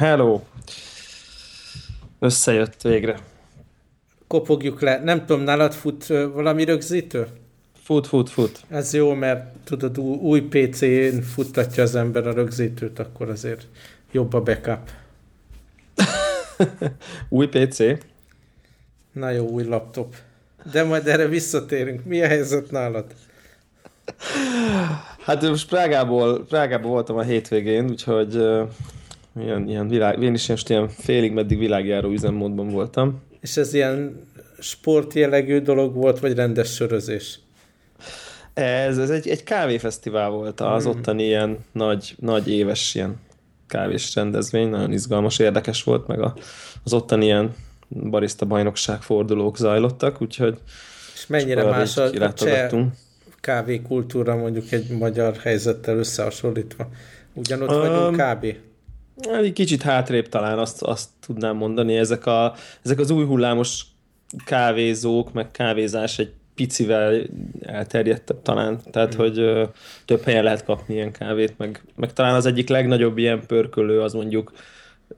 Hello! Összejött végre. Kopogjuk le. Nem tudom, nálad fut valami rögzítő? Fut, fut, fut. Ez jó, mert tudod, új PC-n futtatja az ember a rögzítőt, akkor azért jobb a backup. új PC? Na jó, új laptop. De majd erre visszatérünk. Mi a helyzet nálad? Hát most Prágából, Prágából voltam a hétvégén, úgyhogy ilyen, ilyen világ, én is most ilyen félig meddig világjáró üzemmódban voltam. És ez ilyen sportjellegű dolog volt, vagy rendes sörözés? Ez, ez egy, egy kávéfesztivál volt, az hmm. ottani ilyen nagy, nagy éves ilyen kávés rendezvény, nagyon izgalmas, érdekes volt, meg a, az ottani ilyen barista bajnokság fordulók zajlottak, úgyhogy és mennyire más a, a cseh kávékultúra mondjuk egy magyar helyzettel összehasonlítva? Ugyanott um, vagyunk kb. Egy kicsit hátrébb talán azt, azt tudnám mondani, ezek, a, ezek az új hullámos kávézók, meg kávézás egy picivel elterjedtebb talán, tehát mm. hogy ö, több helyen lehet kapni ilyen kávét, meg, meg talán az egyik legnagyobb ilyen pörkölő az mondjuk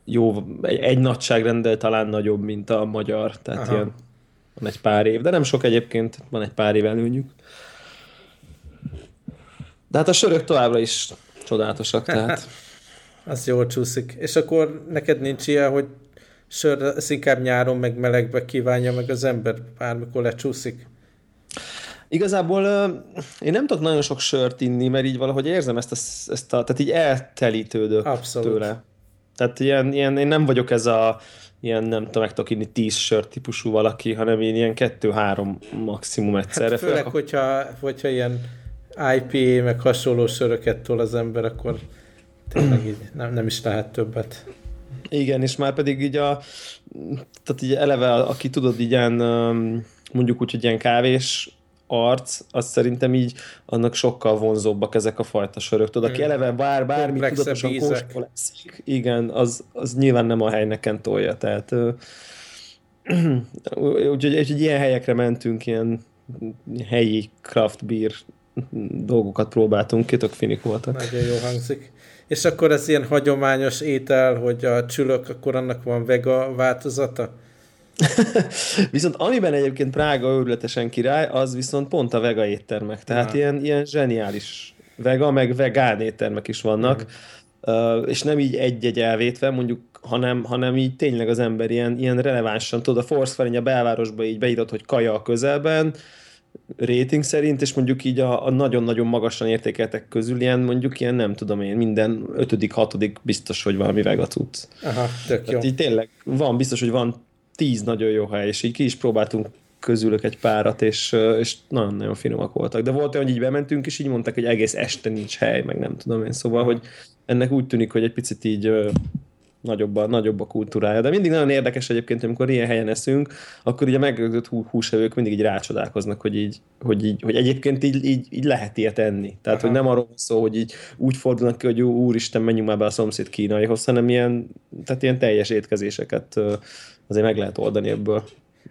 jó, egy, egy nagyságrendel talán nagyobb, mint a magyar, tehát Aha. ilyen van egy pár év, de nem sok egyébként, van egy pár év előnyük. De hát a sörök továbbra is csodálatosak, tehát... az jól csúszik. És akkor neked nincs ilyen, hogy sör, ez inkább nyáron meg melegbe kívánja meg az ember, bármikor lecsúszik? Igazából én nem tudok nagyon sok sört inni, mert így valahogy érzem ezt a, ezt a tehát így eltelítődök Abszolút. tőle. Tehát ilyen, ilyen, én nem vagyok ez a ilyen nem tudom, meg tudok inni tíz sört típusú valaki, hanem én ilyen kettő-három maximum egyszerre. Hát főleg, Fel... hogyha, hogyha ilyen IPA, meg hasonló söröket tol az ember, akkor tényleg így nem, nem is lehet többet. Igen, és már pedig így a, tehát így eleve, aki tudod, így ilyen, mondjuk úgy, hogy ilyen kávés arc, az szerintem így annak sokkal vonzóbbak ezek a fajta sörök. Tudod, aki eleve bár, bármi tudatosan kóstol igen, az, az nyilván nem a helyneken tolja, tehát úgyhogy egy ilyen helyekre mentünk, ilyen helyi craft beer dolgokat próbáltunk ki, tök finik voltak. Nagyon jó hangzik. És akkor ez ilyen hagyományos étel, hogy a csülök, akkor annak van vega változata? viszont amiben egyébként Prága őrületesen király, az viszont pont a vega éttermek. Tehát ilyen, ilyen zseniális vega, meg vegán éttermek is vannak. Uh, és nem így egy-egy elvétve, mondjuk, hanem, hanem így tényleg az ember ilyen, ilyen relevánsan, tudod, a Force a belvárosba így beírod, hogy kaja a közelben, rating szerint, és mondjuk így a, a nagyon-nagyon magasan értékeltek közül ilyen mondjuk ilyen nem tudom én, minden ötödik, hatodik biztos, hogy valami vega tudsz. Aha, tök jó. Tehát így tényleg van, biztos, hogy van tíz nagyon jó hely, és így ki is próbáltunk közülök egy párat, és, és nagyon-nagyon finomak voltak. De volt olyan, hogy így bementünk, és így mondták, hogy egész este nincs hely, meg nem tudom én. Szóval, hogy ennek úgy tűnik, hogy egy picit így nagyobb a, nagyobb a kultúrája. De mindig nagyon érdekes egyébként, amikor ilyen helyen eszünk, akkor ugye megrögzött húsevők mindig így rácsodálkoznak, hogy, így, hogy, így, hogy egyébként így, így, így lehet ilyet enni. Tehát, Aha. hogy nem arról szó, hogy így úgy fordulnak ki, hogy jó, úristen, menjünk már be a szomszéd kínaihoz, hanem ilyen, tehát ilyen teljes étkezéseket azért meg lehet oldani ebből.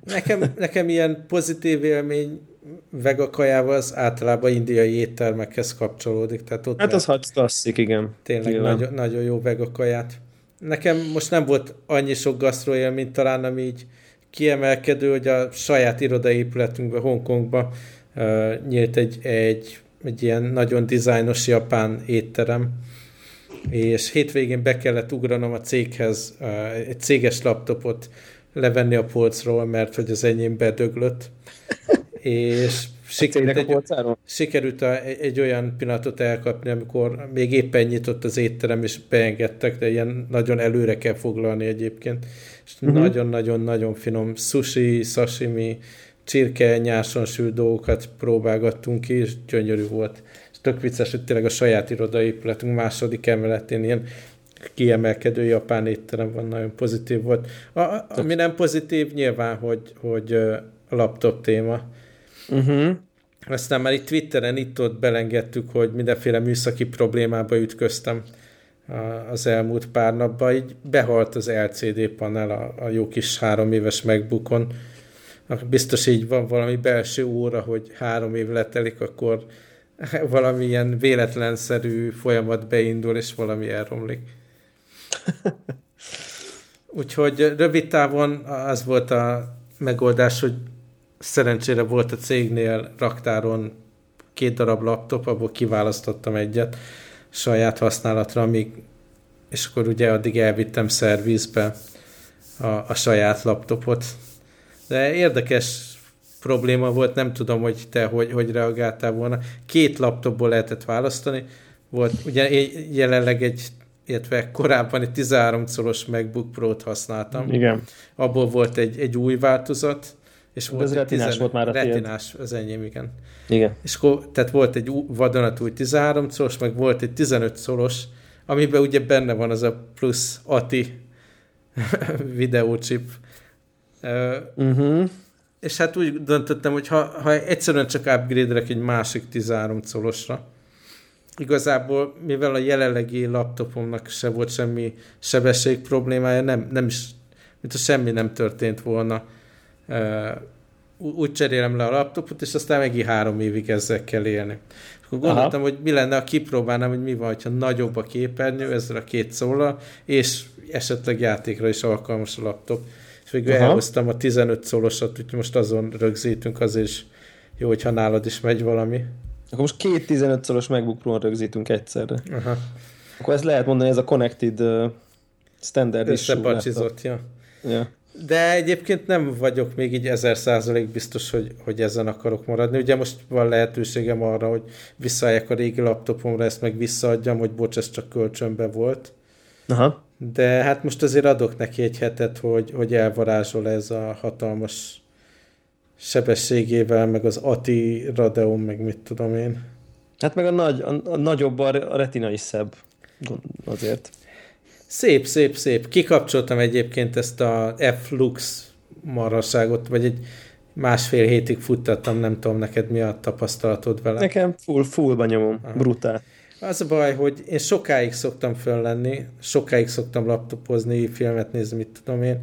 Nekem, nekem ilyen pozitív élmény vega kajával az általában indiai éttermekhez kapcsolódik. Tehát ott hát az hagy klasszik, igen. Tényleg nagyon, nagyon jó vega kaját. Nekem most nem volt annyi sok gasztroélmény talán, ami így kiemelkedő, hogy a saját irodaépületünkben, Hongkongban uh, nyílt egy, egy, egy ilyen nagyon dizájnos japán étterem, és hétvégén be kellett ugranom a céghez uh, egy céges laptopot levenni a polcról, mert hogy az enyém bedöglött. és sikerült egy, sikerült a, egy olyan pillanatot elkapni, amikor még éppen nyitott az étterem, és beengedtek, de ilyen nagyon előre kell foglalni egyébként. És uh-huh. nagyon-nagyon-nagyon finom sushi, sashimi, csirke, nyáson sült dolgokat próbálgattunk ki, és gyönyörű volt. És tök vicces, hogy tényleg a saját irodaépületünk második emeletén ilyen kiemelkedő japán étterem van, nagyon pozitív volt. A, ami nem pozitív, nyilván, hogy, hogy a laptop téma. Uh-huh. Aztán már itt Twitteren itt-ott belengedtük, hogy mindenféle műszaki problémába ütköztem az elmúlt pár napban. Így behalt az LCD panel a, a jó kis három éves megbukon. Biztos így van valami belső óra, hogy három év letelik, akkor valami ilyen véletlenszerű folyamat beindul, és valami elromlik. Úgyhogy rövid távon az volt a megoldás, hogy szerencsére volt a cégnél raktáron két darab laptop, abból kiválasztottam egyet saját használatra, amíg, és akkor ugye addig elvittem szervizbe a, a saját laptopot. De érdekes probléma volt, nem tudom, hogy te hogy, hogy reagáltál volna. Két laptopból lehetett választani. Volt ugye jelenleg egy illetve korábban egy 13 szoros MacBook Pro-t használtam. Igen. Abból volt egy, egy új változat, és volt ez retinás 10, volt már a Retinás, az enyém, igen. Igen. És akkor, tehát volt egy vadonatúj 13 szoros, meg volt egy 15 szoros, amiben ugye benne van az a plusz ATI videócsip. Uh-huh. És hát úgy döntöttem, hogy ha, ha egyszerűen csak upgrade egy másik 13 szorosra, igazából, mivel a jelenlegi laptopomnak se volt semmi sebesség problémája, nem, nem is, mint a semmi nem történt volna. Úgy cserélem le a laptopot, és aztán megint három évig ezzel kell élni. Akkor gondoltam, Aha. hogy mi lenne, ha kipróbálnám, hogy mi van, ha nagyobb a képernyő ezzel a két szólal, és esetleg játékra is alkalmas a laptop. És végül Aha. elhoztam a 15 szólosat, úgyhogy most azon rögzítünk, azért is jó, hogyha nálad is megy valami. Akkor most két 15 szoros MacBook pro rögzítünk egyszerre. Aha. Akkor ezt lehet mondani, ez a connected uh, standard Összepacsizott, ja. ja. De egyébként nem vagyok még így ezer százalék biztos, hogy, hogy ezen akarok maradni. Ugye most van lehetőségem arra, hogy visszaálljak a régi laptopomra, ezt meg visszaadjam, hogy bocs, ez csak kölcsönbe volt. Aha. De hát most azért adok neki egy hetet, hogy, hogy elvarázsol ez a hatalmas sebességével, meg az ATI Radeon, meg mit tudom én. Hát meg a, nagy, a, a nagyobb, a retina is szebb azért. Szép, szép, szép. Kikapcsoltam egyébként ezt a F-Lux marhaságot, vagy egy másfél hétig futtattam, nem tudom neked mi a tapasztalatod vele. Nekem full, fullba nyomom, Aha. brutál. Az a baj, hogy én sokáig szoktam föllenni, sokáig szoktam laptopozni, filmet nézni, mit tudom én,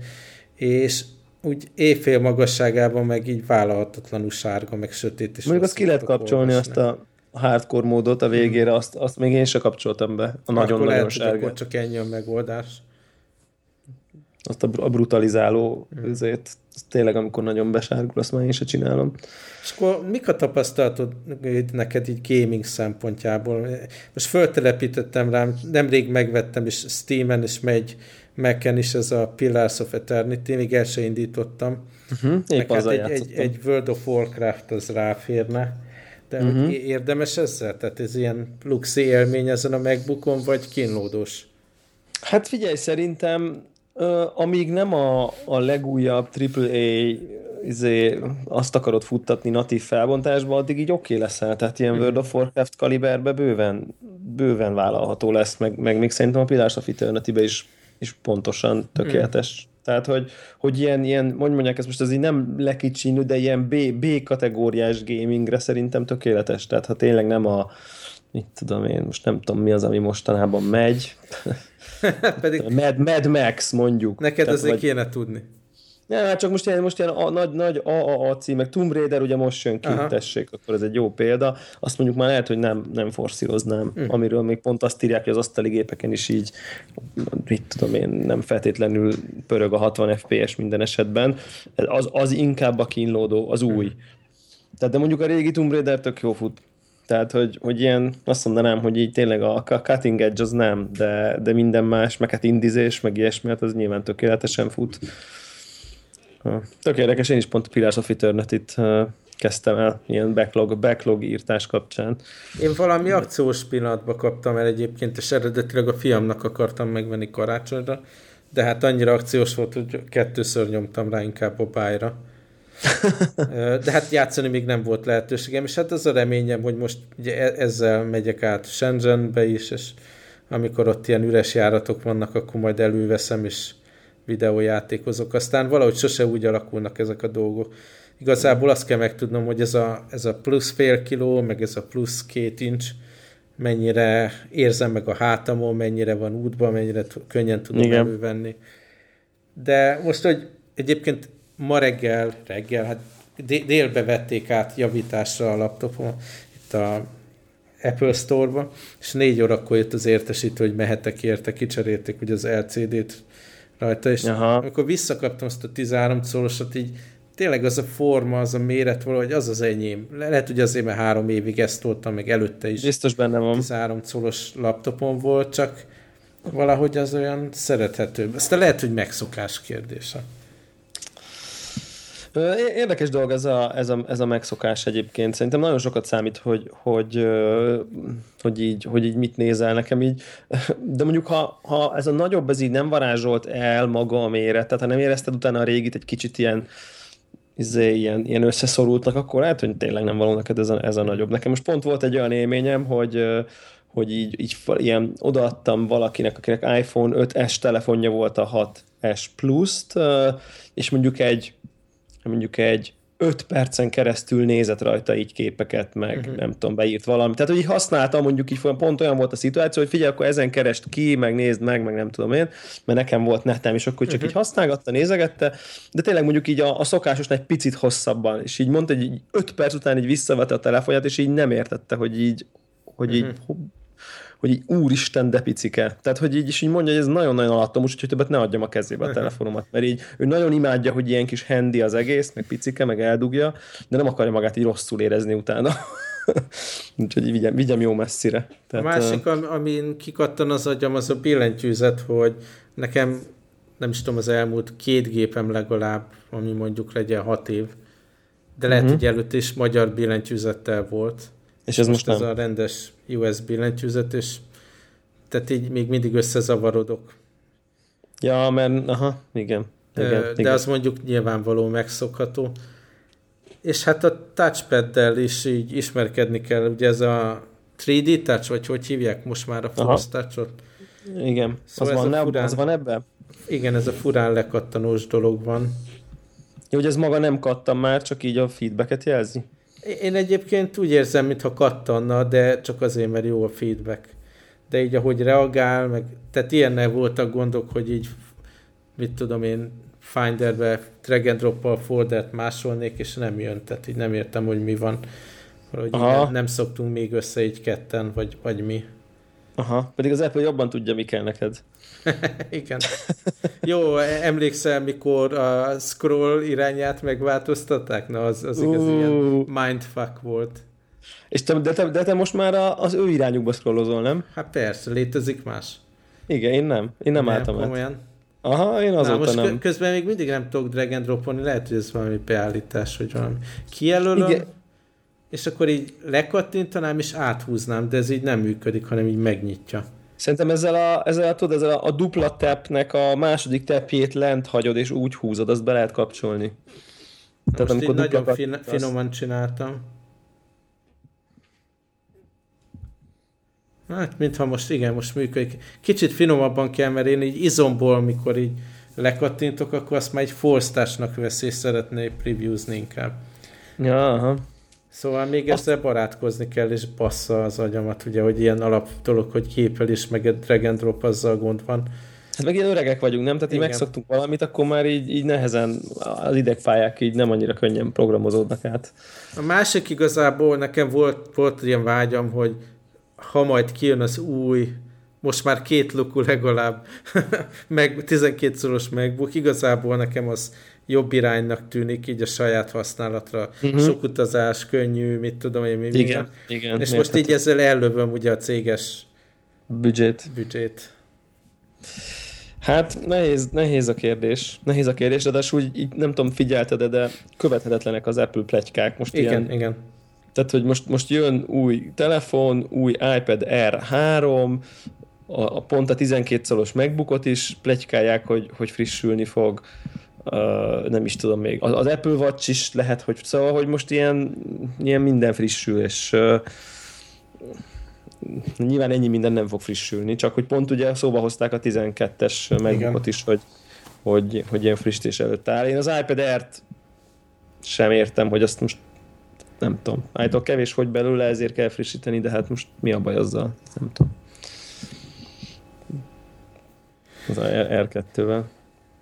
és úgy éjfél magasságában meg így vállalhatatlanul sárga, meg sötét. És Mondjuk azt ki lehet kapcsolni olvasni. azt a hardcore módot a végére, azt, azt még én sem kapcsoltam be. A nagyon-nagyon sárga. Akkor csak ennyi a megoldás. Azt a, a brutalizáló hmm. azért, az tényleg amikor nagyon besárgul, azt már én sem csinálom. És akkor mik a tapasztalatod neked így gaming szempontjából? Most föltelepítettem rám, nemrég megvettem, és Steam-en is megy mac is ez a Pillars of Eternity, még el sem indítottam. Uh-huh, épp hát egy, egy, egy World of Warcraft az ráférne. De uh-huh. érdemes ezzel? Tehát ez ilyen luxi élmény ezen a megbukon, vagy kínlódós? Hát figyelj, szerintem amíg nem a, a legújabb AAA izé, azt akarod futtatni natív felbontásba, addig így oké okay leszel. Tehát ilyen uh-huh. World of Warcraft kaliberbe bőven, bőven vállalható lesz, meg, meg még szerintem a Pillars of eternity is és pontosan tökéletes. Mm. Tehát, hogy, hogy ilyen, ilyen, hogy mondják ezt most, ez így nem lekicsinű, de ilyen B, B kategóriás gamingre szerintem tökéletes. Tehát, ha tényleg nem a, mit tudom én, most nem tudom mi az, ami mostanában megy. Pedig Mad, Mad Max mondjuk. Neked Tehát, azért vagy... kéne tudni. Ja, hát csak most ilyen, most ilyen a, nagy, nagy AAA címek, Tomb Raider ugye most jön ki, tessék, akkor ez egy jó példa. Azt mondjuk már lehet, hogy nem, nem forszíroznám, hm. amiről még pont azt írják, hogy az asztali gépeken is így, mit tudom én, nem feltétlenül pörög a 60 FPS minden esetben. Az, az inkább a kínlódó, az új. Hm. Tehát de mondjuk a régi Tomb Raider tök jó fut. Tehát, hogy, hogy ilyen, azt mondanám, hogy így tényleg a, cutting edge az nem, de, de minden más, meg hát indizés, meg ilyesmi, hát az nyilván tökéletesen fut. Tök érdekes, én is pont a Pillars of Eternity-t kezdtem el, ilyen backlog, backlog írtás kapcsán. Én valami akciós pillanatban kaptam el egyébként, és eredetileg a fiamnak akartam megvenni karácsonyra, de hát annyira akciós volt, hogy kettőször nyomtam rá inkább a bájra. De hát játszani még nem volt lehetőségem, és hát az a reményem, hogy most ugye e- ezzel megyek át Shenzhenbe is, és amikor ott ilyen üres járatok vannak, akkor majd előveszem, és videójátékozok. Aztán valahogy sose úgy alakulnak ezek a dolgok. Igazából azt kell megtudnom, hogy ez a, ez a plusz fél kiló, meg ez a plusz két incs, mennyire érzem meg a hátamon, mennyire van útban, mennyire könnyen tudom Igen. elővenni. De most, hogy egyébként ma reggel, reggel, hát délbe vették át javításra a laptopon, itt a Apple Store-ba, és négy órakor jött az értesítő, hogy mehetek érte, kicserélték hogy az LCD-t rajta, és Aha. amikor visszakaptam azt a 13 szorosat, így tényleg az a forma, az a méret valahogy az az enyém. Le- lehet, hogy azért, mert három évig ezt toltam, meg előtte is. Biztos benne van. 13 colos laptopon volt, csak valahogy az olyan szerethetőbb. Aztán lehet, hogy megszokás kérdése. Érdekes dolog ez a, ez, a, ez a megszokás egyébként. Szerintem nagyon sokat számít, hogy, hogy, hogy, így, hogy így mit nézel nekem így. De mondjuk, ha, ha ez a nagyobb, ez így nem varázsolt el maga a méret, tehát ha nem érezted utána a régit egy kicsit ilyen, izé, ilyen, ilyen összeszorultnak, akkor lehet, hogy tényleg nem való neked ez a, ez a nagyobb. Nekem most pont volt egy olyan élményem, hogy hogy így, így ilyen odaadtam valakinek, akinek iPhone 5S telefonja volt a 6S Plus-t, és mondjuk egy mondjuk egy 5 percen keresztül nézett rajta így képeket, meg uh-huh. nem tudom, beírt valamit. Tehát, hogy így használtam, mondjuk így pont olyan volt a szituáció, hogy figyelj, akkor ezen kerest ki, meg nézd meg, meg nem tudom én, mert nekem volt netem, és akkor csak uh-huh. így használgatta, nézegette, de tényleg mondjuk így a, a szokásos egy picit hosszabban, és így mondta, hogy így 5 perc után így visszavette a telefonját, és így nem értette, hogy így, hogy így uh-huh hogy így úristen, de picike. Tehát, hogy így is így mondja, hogy ez nagyon-nagyon alattomos, úgyhogy többet ne adjam a kezébe a telefonomat, mert így ő nagyon imádja, hogy ilyen kis handy az egész, meg picike, meg eldugja, de nem akarja magát így rosszul érezni utána. Úgyhogy vigyem, vigyem jó messzire. Tehát, a másik, amin kikattan az agyam, az a billentyűzet, hogy nekem nem is tudom, az elmúlt két gépem legalább, ami mondjuk legyen hat év, de lehet, uh-huh. hogy előtt is magyar billentyűzettel volt. És ez most, most nem? ez a rendes USB billentyűzet, és tehát így még mindig összezavarodok. Ja, mert aha, igen. igen de igen. az mondjuk nyilvánvaló megszokható. És hát a touchpad-del is így ismerkedni kell, ugye ez a 3D touch, vagy hogy hívják most már a Force touch-ot? Igen, szóval az, van, ne, furán, az van ebben? Igen, ez a furán lekattanós dolog van. Jó, hogy ez maga nem kattan már, csak így a feedbacket jelzi? Én egyébként úgy érzem, mintha kattanna, de csak azért, mert jó a feedback. De így, ahogy reagál, meg, tehát ilyennel voltak gondok, hogy így, mit tudom én, Finderbe drag and drop foldert másolnék, és nem jön, tehát így nem értem, hogy mi van. Hogy nem, nem szoktunk még össze így ketten, vagy, vagy mi. Aha, pedig az Apple jobban tudja, mi kell neked. Igen. Jó, emlékszel, mikor a scroll irányát megváltoztatták? Na, az, az igaz uh. ilyen mindfuck volt. És te, de, te, de te most már az ő irányukba scrollozol, nem? Hát persze, létezik más. Igen, én nem. Én nem, nem álltam komolyan. át. Aha, én azóta Na, most nem. közben még mindig nem tudok drag and dropolni, lehet, hogy ez valami beállítás, vagy valami. Kijelölöm, Igen. és akkor így lekattintanám, és áthúznám, de ez így nem működik, hanem így megnyitja. Szerintem ezzel a, ezzel a, tudod, ezzel a, a dupla tapnek a második tapjét lent hagyod, és úgy húzod, azt be lehet kapcsolni. Tehát Most így nagyon fin- finoman csináltam. Hát, mintha most, igen, most működik. Kicsit finomabban kell, mert én így izomból, mikor így lekattintok, akkor azt már egy forsztásnak veszi, és szeretné previewzni inkább. Ja, aha. Szóval még Azt... ezzel barátkozni kell, és bassza az agyamat, ugye, hogy ilyen alap dolog, hogy képel is, meg egy drag and drop, azzal gond van. Hát meg ilyen öregek vagyunk, nem? Tehát így megszoktunk valamit, akkor már így, így nehezen az idegfáják így nem annyira könnyen programozódnak át. A másik igazából nekem volt, volt ilyen vágyam, hogy ha majd kijön az új, most már két lukú legalább, meg 12 szoros MacBook, igazából nekem az jobb iránynak tűnik így a saját használatra. Uh-huh. Sok utazás, könnyű, mit tudom én, mi igen, minden. Igen, És most így ezzel ellövöm ugye a céges büdzsét. büdzsét. Hát nehéz, nehéz a kérdés. Nehéz a kérdés, de úgy így nem tudom, figyelted de követhetetlenek az Apple plegykák. Most igen, ilyen, igen. Tehát, hogy most, most jön új telefon, új iPad R3, a, a pont a 12 szoros megbukott is plegykálják, hogy, hogy frissülni fog Uh, nem is tudom még. Az, az Apple Watch is lehet, hogy szóval, hogy most ilyen, ilyen minden frissül, és uh, nyilván ennyi minden nem fog frissülni, csak hogy pont ugye szóba hozták a 12-es megbukot is, hogy, hogy, hogy ilyen frissítés előtt áll. Én az iPad Air-t sem értem, hogy azt most nem tudom. Állítólag kevés hogy belőle, ezért kell frissíteni, de hát most mi a baj azzal? Nem tudom. Az R2-vel.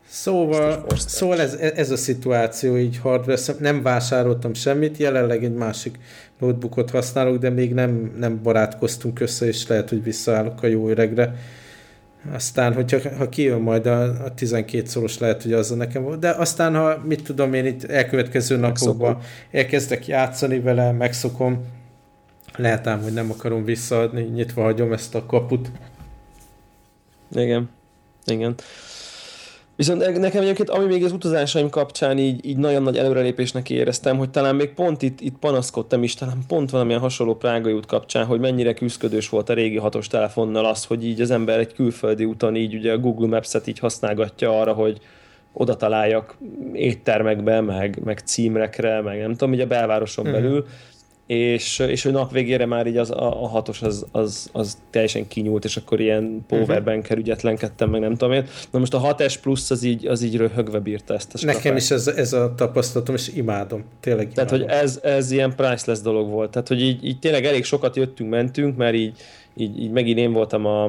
Szóval, szóval ez, ez a szituáció így hardware, nem vásároltam semmit, jelenleg egy másik notebookot használok, de még nem, nem barátkoztunk össze, és lehet, hogy visszaállok a jó öregre. Aztán, hogyha ha kijön majd a, a 12 szoros, lehet, hogy az nekem volt. De aztán, ha mit tudom én itt elkövetkező napokban elkezdek játszani vele, megszokom, lehet ám, hogy nem akarom visszaadni, nyitva hagyom ezt a kaput. Igen. Igen. Viszont nekem egyébként, ami még az utazásaim kapcsán így, így nagyon nagy előrelépésnek éreztem, hogy talán még pont itt, itt panaszkodtam is, talán pont valamilyen hasonló Prágai út kapcsán, hogy mennyire küzdködős volt a régi hatos telefonnal az, hogy így az ember egy külföldi úton így ugye a Google Maps-et így használgatja arra, hogy oda találjak éttermekbe, meg, meg címrekre, meg nem tudom, ugye a belvároson uh-huh. belül, és, és hogy nap végére már így az, a, a hatos az, az, az teljesen kinyúlt, és akkor ilyen powerbanker mhm. ügyetlenkedtem, meg nem tudom én. Na most a 6S Plus az így, az így röhögve bírta ezt a Nekem is ez, ez a tapasztalatom, és imádom. Tényleg imádom. Tehát, hogy ez, ez ilyen priceless dolog volt. Tehát, hogy így, így tényleg elég sokat jöttünk, mentünk, mert így így, így megint én voltam a,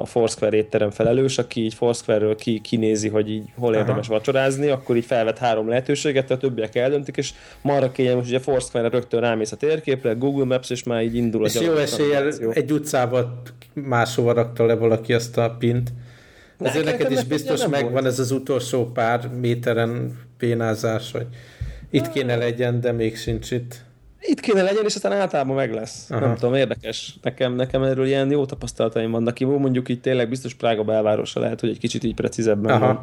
a Foursquare étterem felelős, aki így Foursquare-ről ki, kinézi, hogy így hol érdemes Aha. vacsorázni, akkor így felvet három lehetőséget, a többiek eldöntik, és marra kényelmes, hogy a Foursquare-re rögtön rámész a térképre, Google Maps, és már így indul és a jó eséllyel egy utcába máshova rakta le valaki azt a pint. Ezért neked is biztos megvan volt. ez az utolsó pár méteren pénázás, hogy itt kéne legyen, de még sincs itt itt kéne legyen, és aztán általában meg lesz. Aha. Nem tudom, érdekes. Nekem, nekem erről ilyen jó tapasztalataim vannak. Ki mondjuk itt tényleg biztos Prága belvárosa lehet, hogy egy kicsit így precízebben Aha. van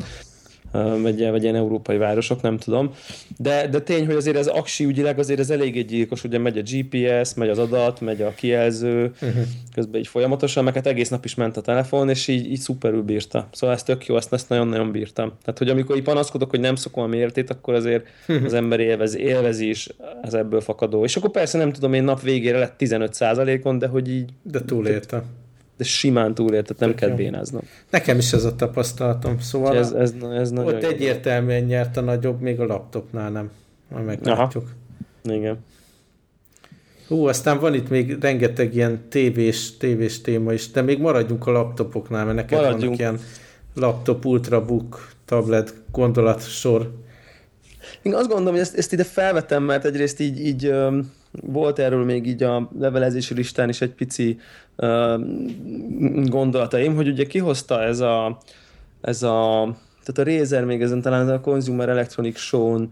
vagy, vagy ilyen európai városok, nem tudom. De, de tény, hogy azért ez aksi ügyileg azért ez elég egy gyilkos, ugye megy a GPS, megy az adat, megy a kijelző, uh-huh. közben így folyamatosan, meg hát egész nap is ment a telefon, és így, így szuperül bírta. Szóval ez tök jó, ezt, ezt nagyon-nagyon bírtam. Tehát, hogy amikor így panaszkodok, hogy nem szokom a mértét, akkor azért uh-huh. az ember élvezi, élvezi is az ebből fakadó. És akkor persze nem tudom, én nap végére lett 15 on de hogy így... De túlélte de simán túléltet, nem kell bénáznom. Nekem is ez a tapasztalatom, szóval ez, ez, ez nagyon ott egyértelműen nyert a nagyobb, még a laptopnál nem. Majd meglátjuk. Aha. Igen. Hú, aztán van itt még rengeteg ilyen tévés, tévés téma is, de még maradjunk a laptopoknál, mert neked maradjunk. vannak ilyen laptop, ultrabook, tablet, gondolatsor. Én azt gondolom, hogy ezt, ezt ide felvetem, mert egyrészt így, így um, volt erről még így a levelezési listán is egy pici uh, gondolataim, hogy ugye kihozta ez a, ez a tehát a Razer még ezen talán a Consumer Electronics Show-n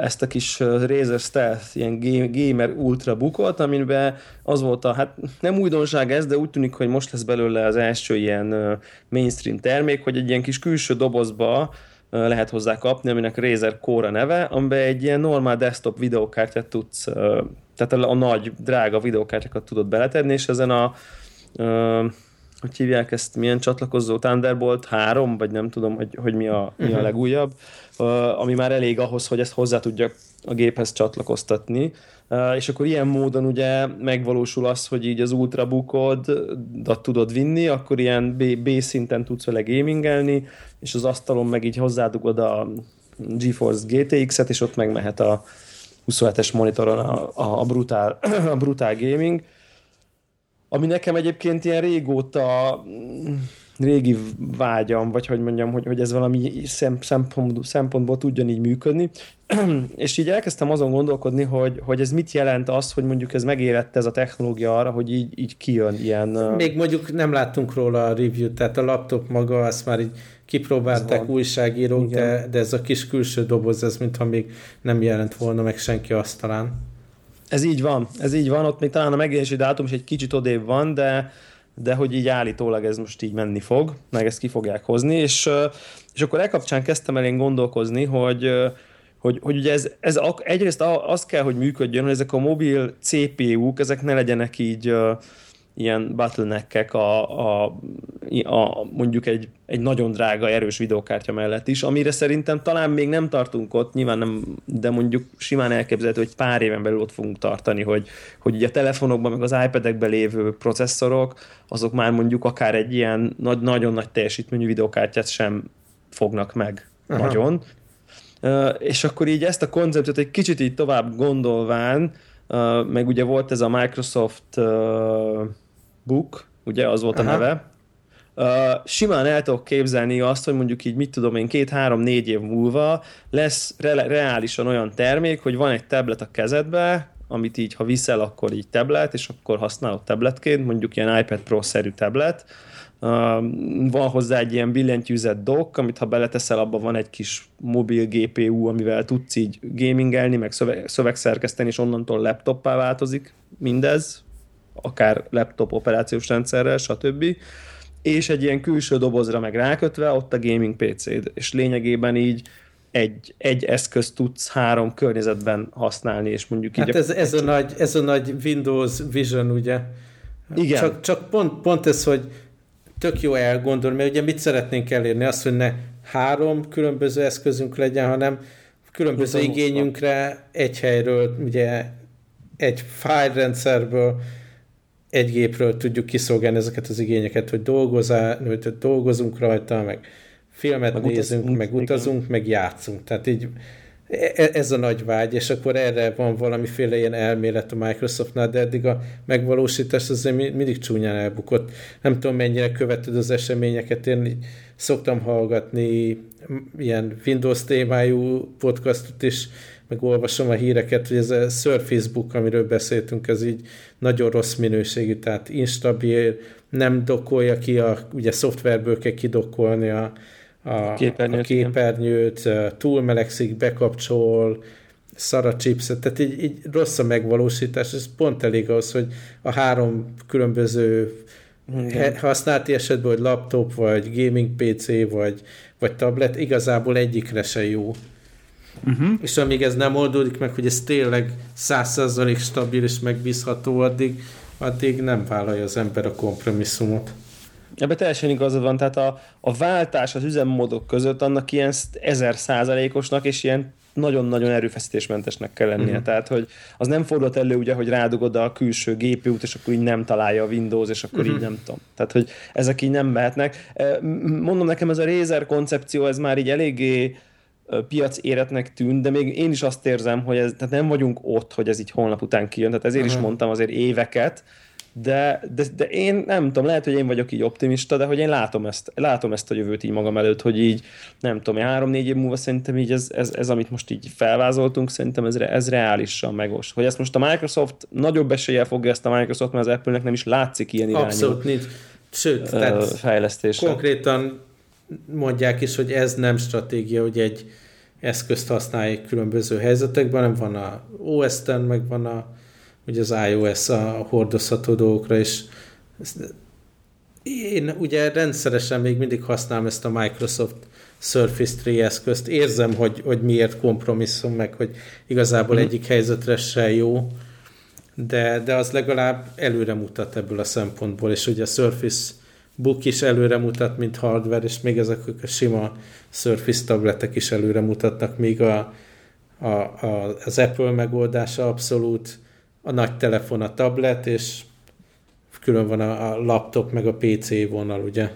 ezt a kis Razer Stealth, ilyen gamer ultra bukot, amiben az volt a, hát nem újdonság ez, de úgy tűnik, hogy most lesz belőle az első ilyen mainstream termék, hogy egy ilyen kis külső dobozba lehet hozzá kapni, aminek Razer Core neve, amiben egy ilyen normál desktop videokártyát tudsz, tehát a, nagy, drága videokártyákat tudod beletenni, és ezen a hogy hívják ezt, milyen csatlakozó Thunderbolt 3, vagy nem tudom, hogy, hogy mi, a, mi a mhm. legújabb, ami már elég ahhoz, hogy ezt hozzá tudja a géphez csatlakoztatni, és akkor ilyen módon ugye megvalósul az, hogy így az ultrabookodat tudod vinni, akkor ilyen B, B szinten tudsz vele gamingelni, és az asztalon meg így hozzádugod a GeForce GTX-et, és ott megmehet a 27-es monitoron a, a, a, brutál, a brutál gaming, ami nekem egyébként ilyen régóta régi vágyam, vagy hogy mondjam, hogy, hogy ez valami szempont, szempontból tudjon így működni. és így elkezdtem azon gondolkodni, hogy, hogy ez mit jelent az, hogy mondjuk ez megérett ez a technológia arra, hogy így, így kijön ilyen... Még mondjuk nem láttunk róla a review tehát a laptop maga, azt már így kipróbálták újságírók, de, de ez a kis külső doboz, ez mintha még nem jelent volna meg senki asztalán. Ez így van, ez így van, ott még talán a megjelenési dátum is egy kicsit odébb van, de, de hogy így állítólag ez most így menni fog, meg ezt ki fogják hozni, és, és akkor e kezdtem el én gondolkozni, hogy, hogy, hogy ugye ez, ez egyrészt az kell, hogy működjön, hogy ezek a mobil CPU-k, ezek ne legyenek így ilyen bottleneck a, a, a, mondjuk egy, egy nagyon drága, erős videokártya mellett is, amire szerintem talán még nem tartunk ott, nyilván nem, de mondjuk simán elképzelhető, hogy pár éven belül ott fogunk tartani, hogy, hogy ugye a telefonokban, meg az iPad-ekben lévő processzorok, azok már mondjuk akár egy ilyen nagy, nagyon nagy teljesítményű videokártyát sem fognak meg Aha. nagyon. És akkor így ezt a koncepciót egy kicsit így tovább gondolván, meg ugye volt ez a Microsoft Book, ugye az volt Aha. a neve, Uh, simán el tudok képzelni azt, hogy mondjuk így, mit tudom én, két-három-négy év múlva lesz re- reálisan olyan termék, hogy van egy tablet a kezedbe, amit így, ha viszel, akkor így tablet, és akkor használod tabletként, mondjuk ilyen iPad Pro-szerű tablet, van hozzá egy ilyen billentyűzet dock, amit ha beleteszel, abban van egy kis mobil GPU, amivel tudsz így gamingelni, meg szöveg, szövegszerkeszteni, és onnantól laptoppá változik mindez, akár laptop operációs rendszerrel, stb. És egy ilyen külső dobozra meg rákötve, ott a gaming PC-d, és lényegében így egy, egy eszközt tudsz három környezetben használni, és mondjuk hát így... ez, a, ez, a nagy, ez a nagy Windows Vision, ugye? Igen. Csak, csak pont, pont ez, hogy tök jó elgondolni, mert ugye mit szeretnénk elérni? Azt, hogy ne három különböző eszközünk legyen, hanem különböző igényünkre egy helyről, ugye egy fájlrendszerből, egy gépről tudjuk kiszolgálni ezeket az igényeket, hogy, hogy dolgozunk rajta, meg filmet meg nézünk, utazunk, meg utazunk, igen. meg játszunk. Tehát így e, e, ez a nagy vágy, és akkor erre van valamiféle ilyen elmélet a Microsoftnál, de eddig a megvalósítás azért mindig csúnyán elbukott. Nem tudom, mennyire követed az eseményeket, én szoktam hallgatni ilyen Windows témájú podcastot is, meg olvasom a híreket, hogy ez a Surface Book, amiről beszéltünk, ez így nagyon rossz minőségű, tehát instabil, nem dokolja ki, a, ugye szoftverből kell kidokolni a, a képernyőt, a képernyőt túl melegszik, bekapcsol, szara chipset, tehát így, így rossz a megvalósítás, ez pont elég az, hogy a három különböző Igen. használati esetben, hogy laptop, vagy gaming PC, vagy, vagy tablet, igazából egyikre se jó. Uh-huh. És amíg ez nem oldódik meg, hogy ez tényleg százszerzalék stabil és megbízható, addig, addig nem vállalja az ember a kompromisszumot. Ebben teljesen igazad van, tehát a, a váltás az üzemmódok között annak ilyen ezer százalékosnak és ilyen nagyon-nagyon erőfeszítésmentesnek kell lennie. Uh-huh. Tehát, hogy az nem fordult elő ugye, hogy rádugod a külső GPU-t, és akkor így nem találja a Windows, és akkor uh-huh. így nem tudom. Tehát, hogy ezek így nem mehetnek. Mondom nekem, ez a Razer koncepció, ez már így eléggé piac éretnek tűnt, de még én is azt érzem, hogy ez, tehát nem vagyunk ott, hogy ez így holnap után kijön, tehát ezért uh-huh. is mondtam azért éveket, de, de, de én nem tudom, lehet, hogy én vagyok így optimista, de hogy én látom ezt, látom ezt a jövőt így magam előtt, hogy így nem tudom, három-négy év múlva szerintem így ez, ez, ez, amit most így felvázoltunk, szerintem ez, ez reálisan megos. Hogy ezt most a Microsoft nagyobb eséllyel fogja ezt a Microsoft, mert az Apple-nek nem is látszik ilyen irányú Abszolút nincs. Sőt, tehát fejlesztésre. konkrétan mondják is, hogy ez nem stratégia, hogy egy eszközt használják különböző helyzetekben, hanem van a OS-ten, meg van a ugye az iOS a hordozható dolgokra, és én ugye rendszeresen még mindig használom ezt a Microsoft Surface 3 eszközt. Érzem, hogy, hogy miért kompromisszum, meg hogy igazából mm. egyik helyzetre se jó, de, de az legalább előre mutat ebből a szempontból, és ugye a Surface Book is előre mutat, mint hardware, és még ezek a sima Surface tabletek is előre mutatnak, míg a, a, a, az Apple megoldása abszolút a nagy telefon, a tablet, és külön van a, a laptop, meg a PC vonal, ugye?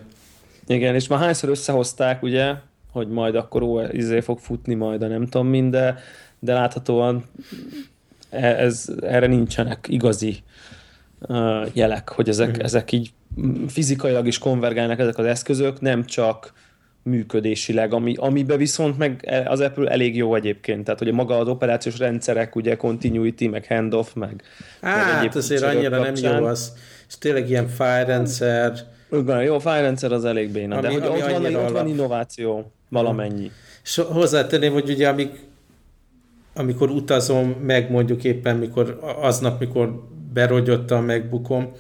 Igen, és már hányszor összehozták, ugye, hogy majd akkor ó, izé fog futni majd a nem tudom mind, de, de láthatóan e, ez, erre nincsenek igazi jelek, hogy ezek, uh-huh. ezek így fizikailag is konvergálnak ezek az eszközök, nem csak működésileg, ami, amiben viszont meg az Apple elég jó egyébként, tehát ugye maga az operációs rendszerek, ugye continuity, meg handoff, meg, Á, meg azért annyira kapcsán. nem jó az, és tényleg ilyen file rendszer. Igen, jó, file rendszer az elég béna, ami, de hogy ott, van, ott van innováció valamennyi. És hozzátenném, hogy ugye amik, amikor utazom, meg mondjuk éppen mikor aznap, mikor berogyott a megbukom,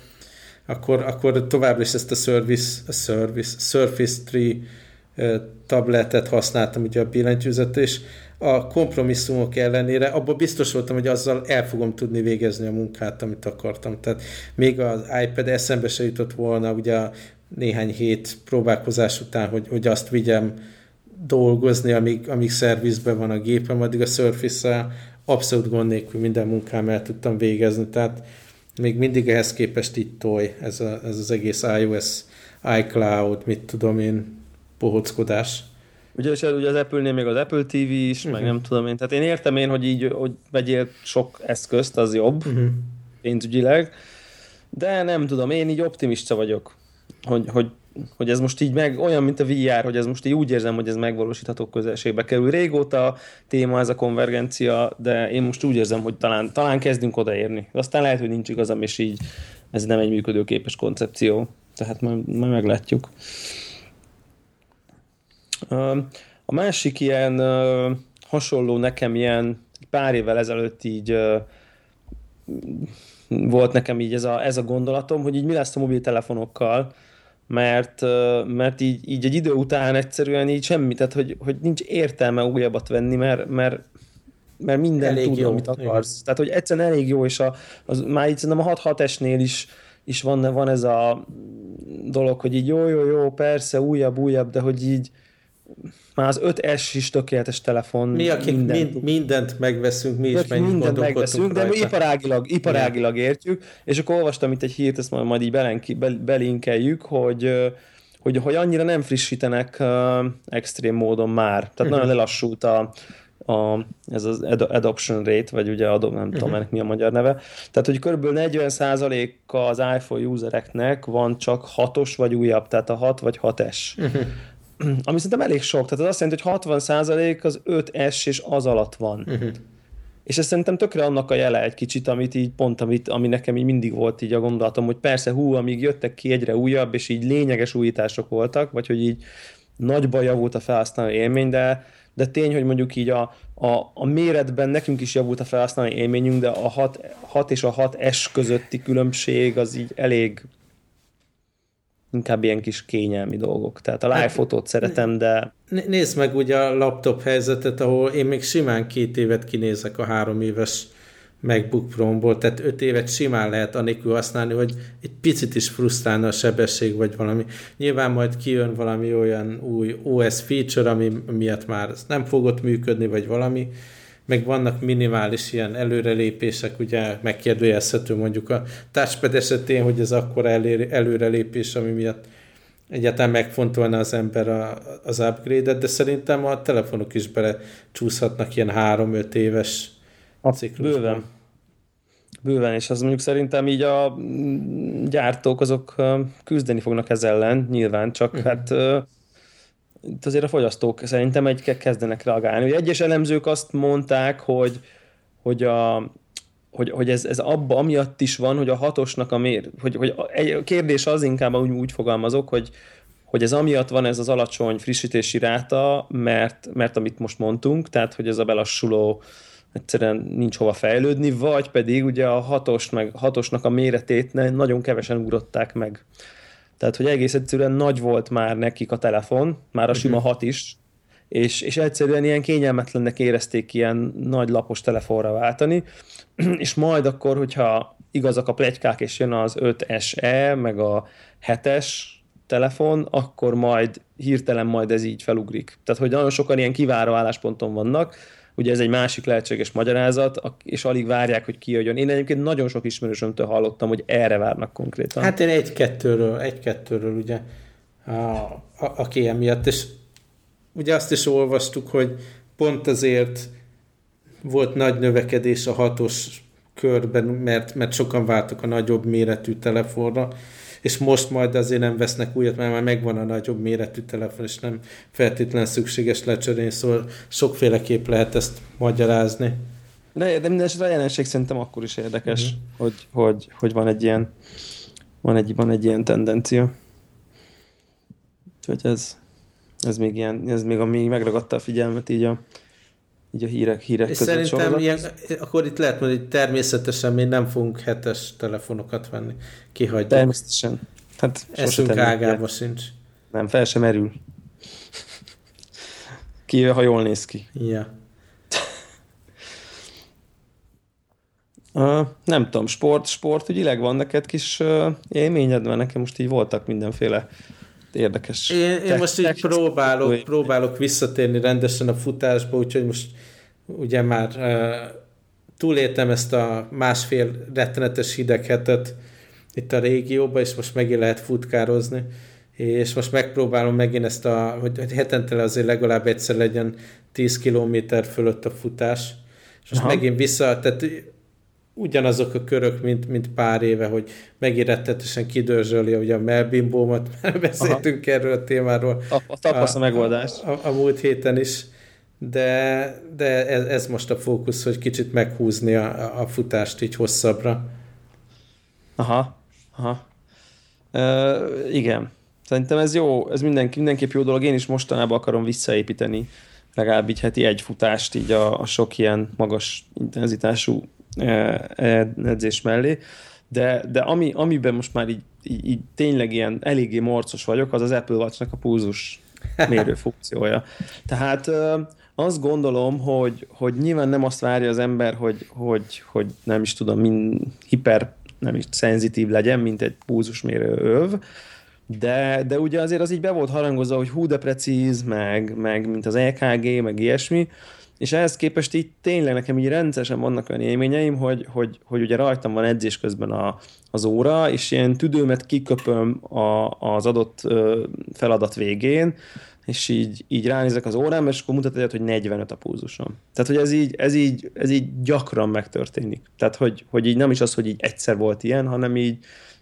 akkor, akkor továbbra is ezt a Service, a Service, Surface 3 tabletet használtam, ugye a billentyűzet, és a kompromisszumok ellenére abban biztos voltam, hogy azzal el fogom tudni végezni a munkát, amit akartam. Tehát még az iPad eszembe se jutott volna, ugye néhány hét próbálkozás után, hogy, hogy azt vigyem dolgozni, amíg, amíg szervizben van a gépem, addig a Surface-szel abszolút gond nélkül minden munkám el tudtam végezni, tehát még mindig ehhez képest itt toj ez, a, ez az egész iOS, iCloud, mit tudom én, pohockodás. Ugye, és ugye az Apple-nél még az Apple TV is, uh-huh. meg mhm. nem tudom én. Tehát én értem én, hogy így, hogy vegyél sok eszközt, az jobb uh-huh. pénzügyileg, de nem tudom, én így optimista vagyok, hogy, hogy, hogy ez most így meg olyan, mint a VR, hogy ez most így úgy érzem, hogy ez megvalósítható közelségbe kerül. Régóta téma ez a konvergencia, de én most úgy érzem, hogy talán, talán kezdünk odaérni. Aztán lehet, hogy nincs igazam, és így ez nem egy működőképes koncepció. tehát majd, majd meglátjuk. A másik ilyen hasonló nekem ilyen pár évvel ezelőtt így volt nekem így ez a, ez a gondolatom, hogy így mi lesz a mobiltelefonokkal, mert, mert így, így egy idő után egyszerűen így semmi, tehát hogy, hogy nincs értelme újabbat venni, mert, mert, mert minden elég tud, jó. amit akarsz. Igen. Tehát, hogy egyszerűen elég jó, és a, az, már így szerintem a 6-6-esnél is, is van, van ez a dolog, hogy így jó, jó, jó, persze, újabb, újabb, de hogy így már az 5S is tökéletes telefon. Mi, akik mindent, mind, mindent megveszünk, mi is mindent megveszünk, de mi iparágilag, iparágilag értjük, és akkor olvastam itt egy hírt, ezt majd, majd így belenki, belinkeljük, hogy hogy, hogy annyira nem frissítenek uh, extrém módon már. Tehát uh-huh. nagyon lelassult a, a, ez az adoption rate, vagy ugye adom, nem uh-huh. tudom ennek mi a magyar neve. Tehát, hogy kb. 40%-a az iPhone usereknek van csak 6-os vagy újabb, tehát a 6 vagy 6S. Uh-huh ami szerintem elég sok, tehát az azt jelenti, hogy 60% az 5S és az alatt van. Uh-huh. És ez szerintem tökre annak a jele egy kicsit, amit így pont, amit, ami nekem így mindig volt így a gondolatom, hogy persze hú, amíg jöttek ki egyre újabb, és így lényeges újítások voltak, vagy hogy így nagyban javult a felhasználó élmény, de, de tény, hogy mondjuk így a, a, a méretben nekünk is javult a felhasználó élményünk, de a 6, 6 és a 6S közötti különbség az így elég inkább ilyen kis kényelmi dolgok. Tehát a live hát, fotót szeretem, de... Nézd meg ugye a laptop helyzetet, ahol én még simán két évet kinézek a három éves MacBook Pro-ból, tehát öt évet simán lehet anélkül használni, hogy egy picit is frusztrálna a sebesség, vagy valami. Nyilván majd kijön valami olyan új OS feature, ami miatt már nem fogott működni, vagy valami, meg vannak minimális ilyen előrelépések, ugye megkérdőjelezhető mondjuk a touchpad esetén, hogy ez akkor előrelépés, ami miatt egyáltalán megfontolna az ember a, az upgrade-et, de szerintem a telefonok is bele csúszhatnak ilyen három-öt éves ciklusban. Bőven. Bőven, és az mondjuk szerintem így a gyártók azok küzdeni fognak ez ellen, nyilván, csak uh-huh. hát itt azért a fogyasztók szerintem egy kezdenek reagálni. Ugye egyes elemzők azt mondták, hogy, hogy a, hogy, hogy ez, ez abba amiatt is van, hogy a hatosnak a mér, hogy, hogy egy kérdés az inkább úgy, úgy fogalmazok, hogy, hogy ez amiatt van ez az alacsony frissítési ráta, mert, mert amit most mondtunk, tehát hogy ez a belassuló egyszerűen nincs hova fejlődni, vagy pedig ugye a hatos, meg, hatosnak a méretét nagyon kevesen ugrották meg. Tehát, hogy egész egyszerűen nagy volt már nekik a telefon, már a sima uh-huh. hat is, és, és egyszerűen ilyen kényelmetlennek érezték ilyen nagy lapos telefonra váltani, és majd akkor, hogyha igazak a plegykák, és jön az 5SE, meg a 7-es telefon, akkor majd hirtelen majd ez így felugrik. Tehát, hogy nagyon sokan ilyen kiváró állásponton vannak, Ugye ez egy másik lehetséges magyarázat, és alig várják, hogy kijöjjön. Én egyébként nagyon sok ismerősömtől hallottam, hogy erre várnak konkrétan. Hát én egy-kettőről, egy-kettőről ugye, aki emiatt, és ugye azt is olvastuk, hogy pont azért volt nagy növekedés a hatos körben, mert, mert sokan váltak a nagyobb méretű telefonra, és most majd azért nem vesznek újat, mert már megvan a nagyobb méretű telefon, és nem feltétlenül szükséges lecserélni, szóval sokféleképp lehet ezt magyarázni. De, de minden esetre a jelenség szerintem akkor is érdekes, uh-huh. hogy, hogy, hogy van egy ilyen van egy, van egy ilyen tendencia. Úgyhogy ez, ez még ilyen, ez még ami megragadta a figyelmet így a, így a hírek, hírek És között szerintem ilyen, akkor itt lehet mondani, hogy természetesen mi nem fogunk hetes telefonokat venni. Kihagyjuk. Természetesen. Hát Eszünk ágába sincs. Nem, fel sem merül. Kivéve, ha jól néz ki. Ja. Uh, nem tudom, sport, sportügyileg van neked kis uh, élményed, mert nekem most így voltak mindenféle érdekes. Én, én most így próbálok, próbálok visszatérni rendesen a futásba, úgyhogy most ugye már uh, túléltem ezt a másfél rettenetes hideg hetet itt a régióban, és most megint lehet futkározni, és most megpróbálom megint ezt a, hogy hetente azért legalább egyszer legyen 10 kilométer fölött a futás, és most Aha. megint vissza, tehát ugyanazok a körök, mint, mint pár éve, hogy megérettetesen kidörzsöli ugye a melbimbómat, mert beszéltünk Aha. erről a témáról. A, a tapasz a, a megoldás. A, a, a múlt héten is, de, de ez, ez most a fókusz, hogy kicsit meghúzni a, a futást így hosszabbra. Aha, aha. Uh, igen. Szerintem ez jó, ez mindenki, mindenképp jó dolog. Én is mostanában akarom visszaépíteni legalább így heti egy futást így a, a sok ilyen magas intenzitású edzés mellé. De, de ami, amiben most már így, így, így tényleg ilyen eléggé morcos vagyok, az az Apple Watch-nak a pulzus mérő funkciója. Tehát azt gondolom, hogy, hogy nyilván nem azt várja az ember, hogy, hogy, hogy nem is tudom, min, hiper nem is szenzitív legyen, mint egy pulzusmérő öv, de, de ugye azért az így be volt harangozva, hogy hú de precíz, meg, meg mint az EKG, meg ilyesmi, és ehhez képest így tényleg nekem így rendszeresen vannak olyan élményeim, hogy, hogy, hogy ugye rajtam van edzés közben a, az óra, és ilyen tüdőmet kiköpöm a, az adott feladat végén, és így, így ránézek az órám, és akkor mutat egyet, hogy 45 a pulzusom. Tehát, hogy ez így, ez így, ez így gyakran megtörténik. Tehát, hogy, hogy így nem is az, hogy így egyszer volt ilyen, hanem így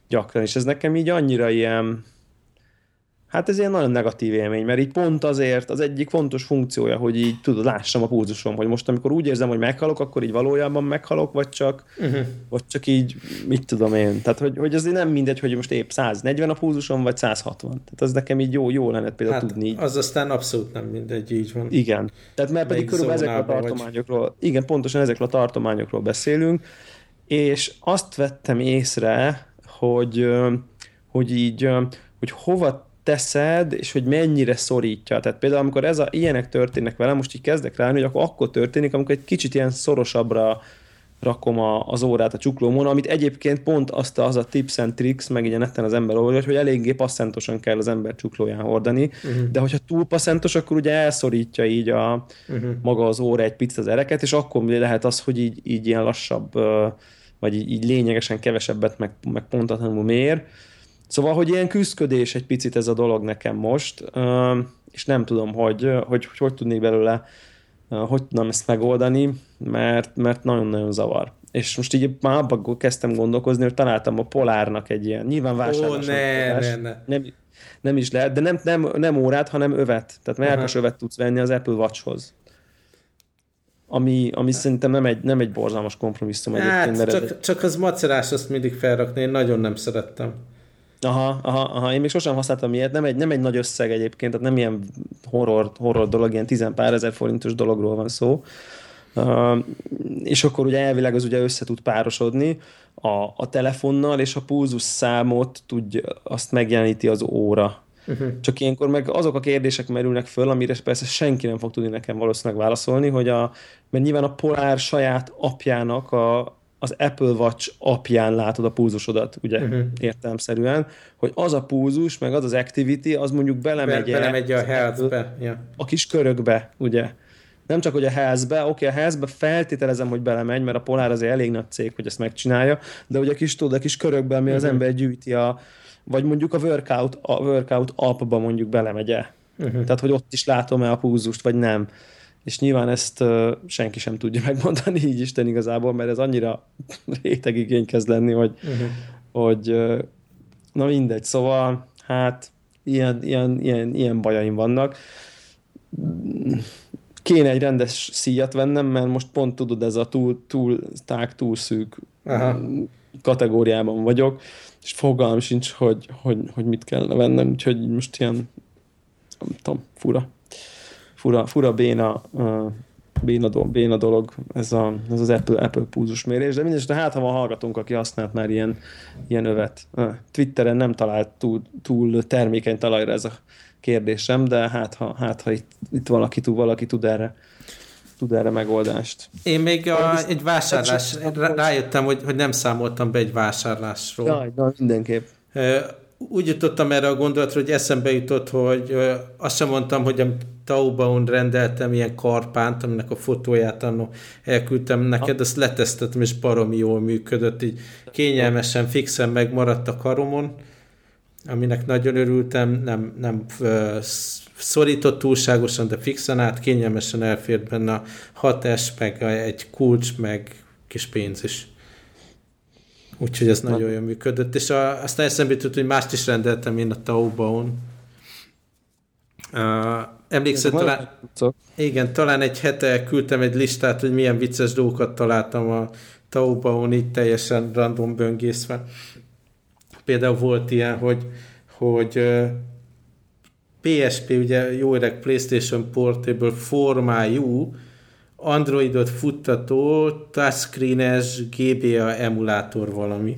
gyakran, és ez nekem így annyira ilyen, Hát ez ilyen nagyon negatív élmény, mert így pont azért az egyik fontos funkciója, hogy így tudod, lássam a pulzusom, hogy most amikor úgy érzem, hogy meghalok, akkor így valójában meghalok, vagy csak, uh-huh. vagy csak így, mit tudom én. Tehát, hogy, hogy azért nem mindegy, hogy most épp 140 a pulzusom, vagy 160. Tehát az nekem így jó, jó lenne például hát, tudni. Így. Az aztán abszolút nem mindegy, így van. Igen. Tehát mert pedig körülbelül ezekről a tartományokról, vagy... igen, pontosan ezekről a tartományokról beszélünk, és azt vettem észre, hogy, hogy így, hogy hova teszed, és hogy mennyire szorítja. Tehát például, amikor ez a, ilyenek történnek velem, most így kezdek rá, hogy akkor, akkor történik, amikor egy kicsit ilyen szorosabbra rakom a, az órát a csuklómon, amit egyébként pont azt az a tips and tricks, meg a netten az ember olvasja, hogy eléggé passzentosan kell az ember csuklóján hordani, uh-huh. de hogyha túl passzentos, akkor ugye elszorítja így a uh-huh. maga az óra egy picit az ereket, és akkor lehet az, hogy így, így ilyen lassabb, vagy így, így lényegesen kevesebbet, meg, meg pontatlanul mér. Szóval, hogy ilyen küzdködés egy picit ez a dolog nekem most, és nem tudom, hogy hogy, hogy, hogy tudnék belőle, hogy tudnám ezt megoldani, mert, mert nagyon-nagyon zavar. És most így már abban kezdtem gondolkozni, hogy találtam a Polárnak egy ilyen, nyilván vásárlás. Ó, ne, ne, ne. Nem, nem is lehet, de nem, nem, nem órát, hanem övet. Tehát melkas övet tudsz venni az Apple Watchhoz. Ami, ami szerintem nem egy, nem egy borzalmas kompromisszum hát, egyébként. Mert csak, ez... csak az macerás, azt mindig felrakni, én nagyon nem szerettem. Aha, aha, aha, én még sosem használtam ilyet, nem egy, nem egy nagy összeg egyébként, tehát nem ilyen horror, horror dolog, ilyen tizen pár ezer forintos dologról van szó. Uh, és akkor ugye elvileg az ugye össze tud párosodni a, a telefonnal, és a pulzus számot tudja, azt megjeleníti az óra. Uh-huh. Csak ilyenkor meg azok a kérdések merülnek föl, amire persze senki nem fog tudni nekem valószínűleg válaszolni, hogy a, mert nyilván a Polár saját apjának a, az Apple Watch apján látod a pulzusodat, ugye uh-huh. értelmszerűen, hogy az a pulzus, meg az az activity, az mondjuk belemegy, Be, belemegy a health-be. Ja. A kis körökbe, ugye. Nem csak, hogy a health-be, oké, okay, a health-be feltételezem, hogy belemegy, mert a Polar azért elég nagy cég, hogy ezt megcsinálja, de ugye a kis, tudod, a kis körökbe, ami uh-huh. az ember gyűjti a, vagy mondjuk a workout, a workout appba mondjuk belemegye. Uh-huh. Tehát, hogy ott is látom-e a pulzust, vagy nem és nyilván ezt uh, senki sem tudja megmondani így Isten igazából, mert ez annyira rétegigény kezd lenni, hogy, uh-huh. hogy uh, na mindegy, szóval hát ilyen, ilyen, ilyen, ilyen bajaim vannak. Kéne egy rendes szíjat vennem, mert most pont tudod, ez a túl, túl tág, túl szűk Aha. kategóriában vagyok, és fogalmam sincs, hogy, hogy, hogy mit kellene vennem, úgyhogy most ilyen nem tudom, fura fura, fura béna, uh, béna, do, béna dolog ez, a, ez az Apple, Apple púzusmérés, de mindesetre hát, ha van hallgatónk, aki használt már ilyen, ilyen övet. Uh, Twitteren nem talált túl, túl termékeny talajra ez a kérdésem, de hát ha, hát, ha itt, itt valaki, tud, valaki tud erre tud erre megoldást. Én még a, egy vásárlás, rájöttem, hogy, hogy nem számoltam be egy vásárlásról. Jaj, de mindenképp úgy jutottam erre a gondolatra, hogy eszembe jutott, hogy azt sem mondtam, hogy a Taubaun rendeltem ilyen karpánt, aminek a fotóját annó elküldtem neked, azt letesztettem, és baromi jól működött, így kényelmesen, fixen megmaradt a karomon, aminek nagyon örültem, nem, nem szorított túlságosan, de fixen át, kényelmesen elfért benne a hatás, meg egy kulcs, meg kis pénz is. Úgyhogy ez Na. nagyon jól működött, és a, aztán eszembe jutott, hogy mást is rendeltem én a Taobao-n. Uh, emlékszel, talán, igen, talán egy hete küldtem egy listát, hogy milyen vicces dolgokat találtam a Taobao-n, így teljesen random böngészve. például volt ilyen, hogy, hogy PSP, ugye jó öreg PlayStation Portable formájú, Androidot futtató, touchscreenes GBA emulátor valami.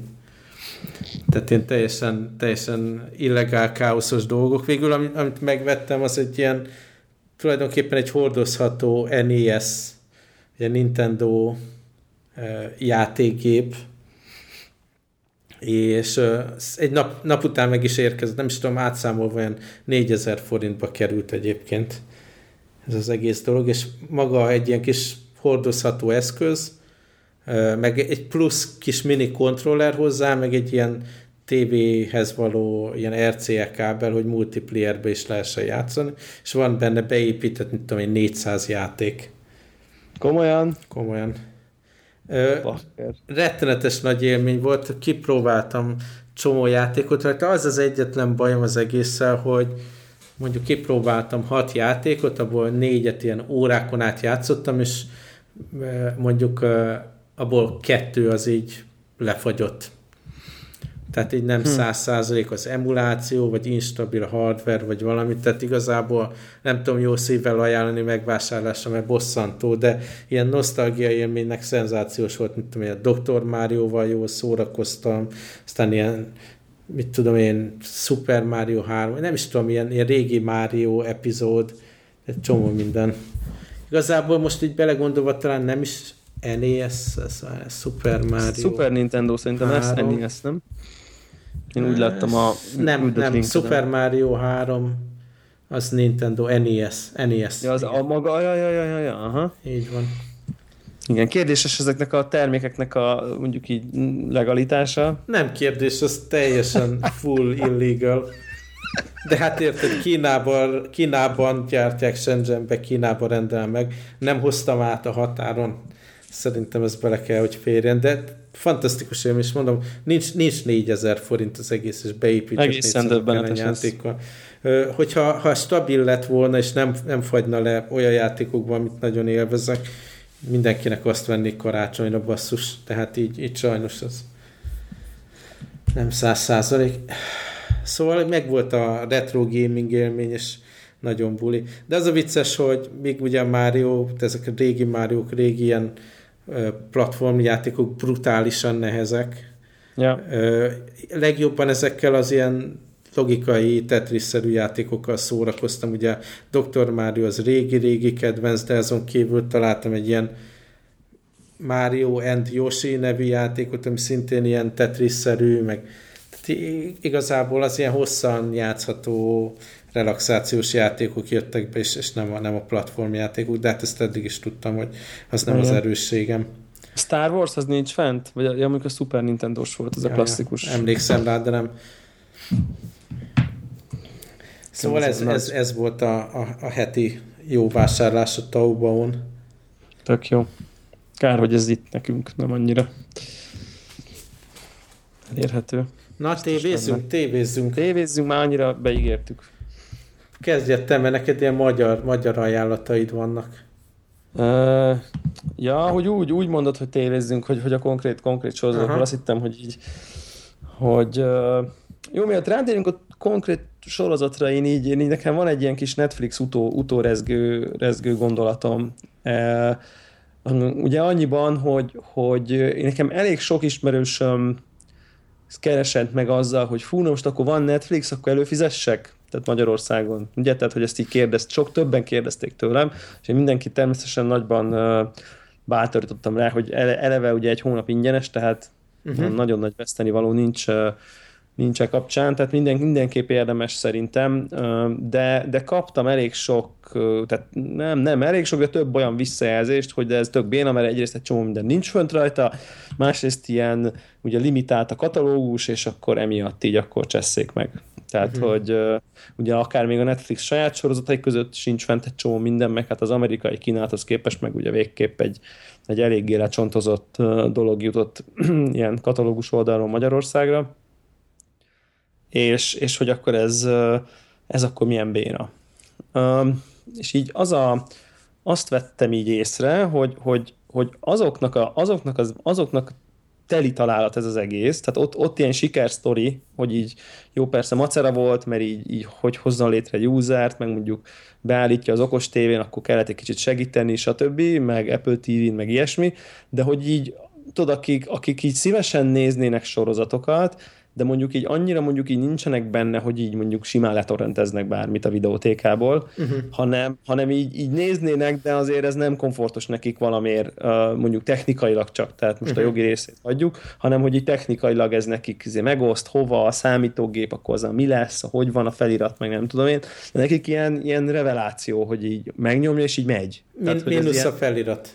Tehát én teljesen, teljesen illegál, káoszos dolgok. Végül, amit, amit megvettem, az egy ilyen tulajdonképpen egy hordozható NES, egy Nintendo játékgép, és egy nap, nap után meg is érkezett, nem is tudom, átszámolva olyan 4000 forintba került egyébként ez az egész dolog, és maga egy ilyen kis hordozható eszköz, meg egy plusz kis mini kontroller hozzá, meg egy ilyen TV-hez való ilyen RCA kábel, hogy multiplayerbe is lehessen játszani, és van benne beépített, mint tudom én, 400 játék. Komolyan? Komolyan. Ö, rettenetes nagy élmény volt, kipróbáltam csomó játékot rajta. Az az egyetlen bajom az egésszel, hogy mondjuk kipróbáltam hat játékot, abból négyet ilyen órákon át játszottam, és mondjuk abból kettő az így lefagyott. Tehát így nem hm. száz százalék az emuláció, vagy instabil hardware, vagy valami, tehát igazából nem tudom jó szívvel ajánlani megvásárlásra, mert bosszantó, de ilyen nosztalgia élménynek szenzációs volt, mint tudom, a Dr. Mario-val jól szórakoztam, aztán ilyen mit tudom én, Super Mario 3, nem is tudom, ilyen, ilyen régi Mario epizód, egy csomó minden. Igazából most így belegondolva talán nem is NES, ez a Super Mario. Super Nintendo szerintem 3. ez NES, nem? Én úgy láttam a... Nem, nem, Super Mario 3 az Nintendo NES. NES. Ja, az igen. a maga, ja, ja, ja, ja, aha. Így van. Igen, kérdéses ezeknek a termékeknek a mondjuk így legalitása. Nem kérdés, az teljesen full illegal. De hát érted, Kínában, Kínában gyártják Shenzhenbe, Kínában rendel meg. Nem hoztam át a határon. Szerintem ez bele kell, hogy férjen, de fantasztikus élmény, és mondom, nincs, nincs 4000 forint az egész, és beépített Egészen döbbenetes játékkal. Hogyha ha stabil lett volna, és nem, nem fagyna le olyan játékokban, amit nagyon élvezek, mindenkinek azt vennék karácsonyra basszus, tehát így, így sajnos az nem száz százalék. Szóval megvolt a retro gaming élmény, és nagyon buli. De az a vicces, hogy még ugye Mario, ezek a régi mario régi ilyen platformjátékok brutálisan nehezek. Ja. Legjobban ezekkel az ilyen logikai Tetris-szerű játékokkal szórakoztam. Ugye Dr. Mario az régi-régi kedvenc, de azon kívül találtam egy ilyen Mario and Yoshi nevű játékot, ami szintén ilyen Tetris-szerű, meg tehát igazából az ilyen hosszan játszható relaxációs játékok jöttek be, és, és nem, a, nem a platformjátékok, de hát ezt eddig is tudtam, hogy az nem Igen. az erősségem. Star Wars az nincs fent? Vagy ja, amikor a Super Nintendo-s volt, az ja, a klasszikus. Emlékszem rá, de nem. Szóval ez, ez, ez volt a, a, a heti jó vásárlás a Taobao-on. Tök jó. Kár, hogy ez itt nekünk nem annyira elérhető. Na, tévézzünk, tévézzünk. Tévézzünk, már annyira beígértük. Kezdjed te, mert neked ilyen magyar, magyar ajánlataid vannak. Uh, ja, hogy úgy, úgy mondod, hogy tévézzünk, hogy, hogy a konkrét, konkrét sorozatokról. Azt hittem, hogy így, hogy uh, jó, miatt rátérünk a konkrét sorozatra, én így, én így nekem van egy ilyen kis Netflix utó, utórezgő rezgő gondolatom. Uh, ugye annyiban, hogy, hogy én nekem elég sok ismerősöm keresett meg azzal, hogy fú, most akkor van Netflix, akkor előfizessek? Tehát Magyarországon. Ugye, tehát, hogy ezt így kérdezt, sok többen kérdezték tőlem, és én mindenki természetesen nagyban uh, bátorítottam rá, hogy eleve ugye egy hónap ingyenes, tehát uh-huh. nagyon nagy veszteni való nincs uh, nincs kapcsán, tehát minden, mindenképp érdemes szerintem, de, de kaptam elég sok, tehát nem, nem elég sok, de több olyan visszajelzést, hogy de ez tök béna, mert egyrészt egy csomó minden nincs fönt rajta, másrészt ilyen ugye limitált a katalógus, és akkor emiatt így akkor csesszék meg. Tehát, uh-huh. hogy ugye akár még a Netflix saját sorozatai között sincs fent egy csomó minden, meg hát az amerikai kínálathoz képest meg ugye végképp egy, egy eléggé lecsontozott dolog jutott ilyen katalógus oldalról Magyarországra és, és hogy akkor ez, ez akkor milyen béna. És így az a, azt vettem így észre, hogy, hogy, hogy azoknak, a, azoknak, az, azoknak teli találat ez az egész, tehát ott, ott ilyen sikersztori, hogy így jó persze macera volt, mert így, így hogy hozzon létre egy usert, meg mondjuk beállítja az okos tévén, akkor kellett egy kicsit segíteni, stb., meg Apple TV-n, meg ilyesmi, de hogy így tudod, akik, akik így szívesen néznének sorozatokat, de mondjuk így annyira mondjuk így nincsenek benne, hogy így mondjuk simán letorrenteznek bármit a videótékából, uh-huh. hanem, hanem így, így néznének, de azért ez nem komfortos nekik valamiért, mondjuk technikailag csak, tehát most uh-huh. a jogi részét hagyjuk, hanem hogy így technikailag ez nekik izé megoszt, hova a számítógép, akkor az a mi lesz, hogy van a felirat, meg nem tudom én, de nekik ilyen, ilyen reveláció, hogy így megnyomja, és így megy. Tehát, mínusz ilyen... a felirat.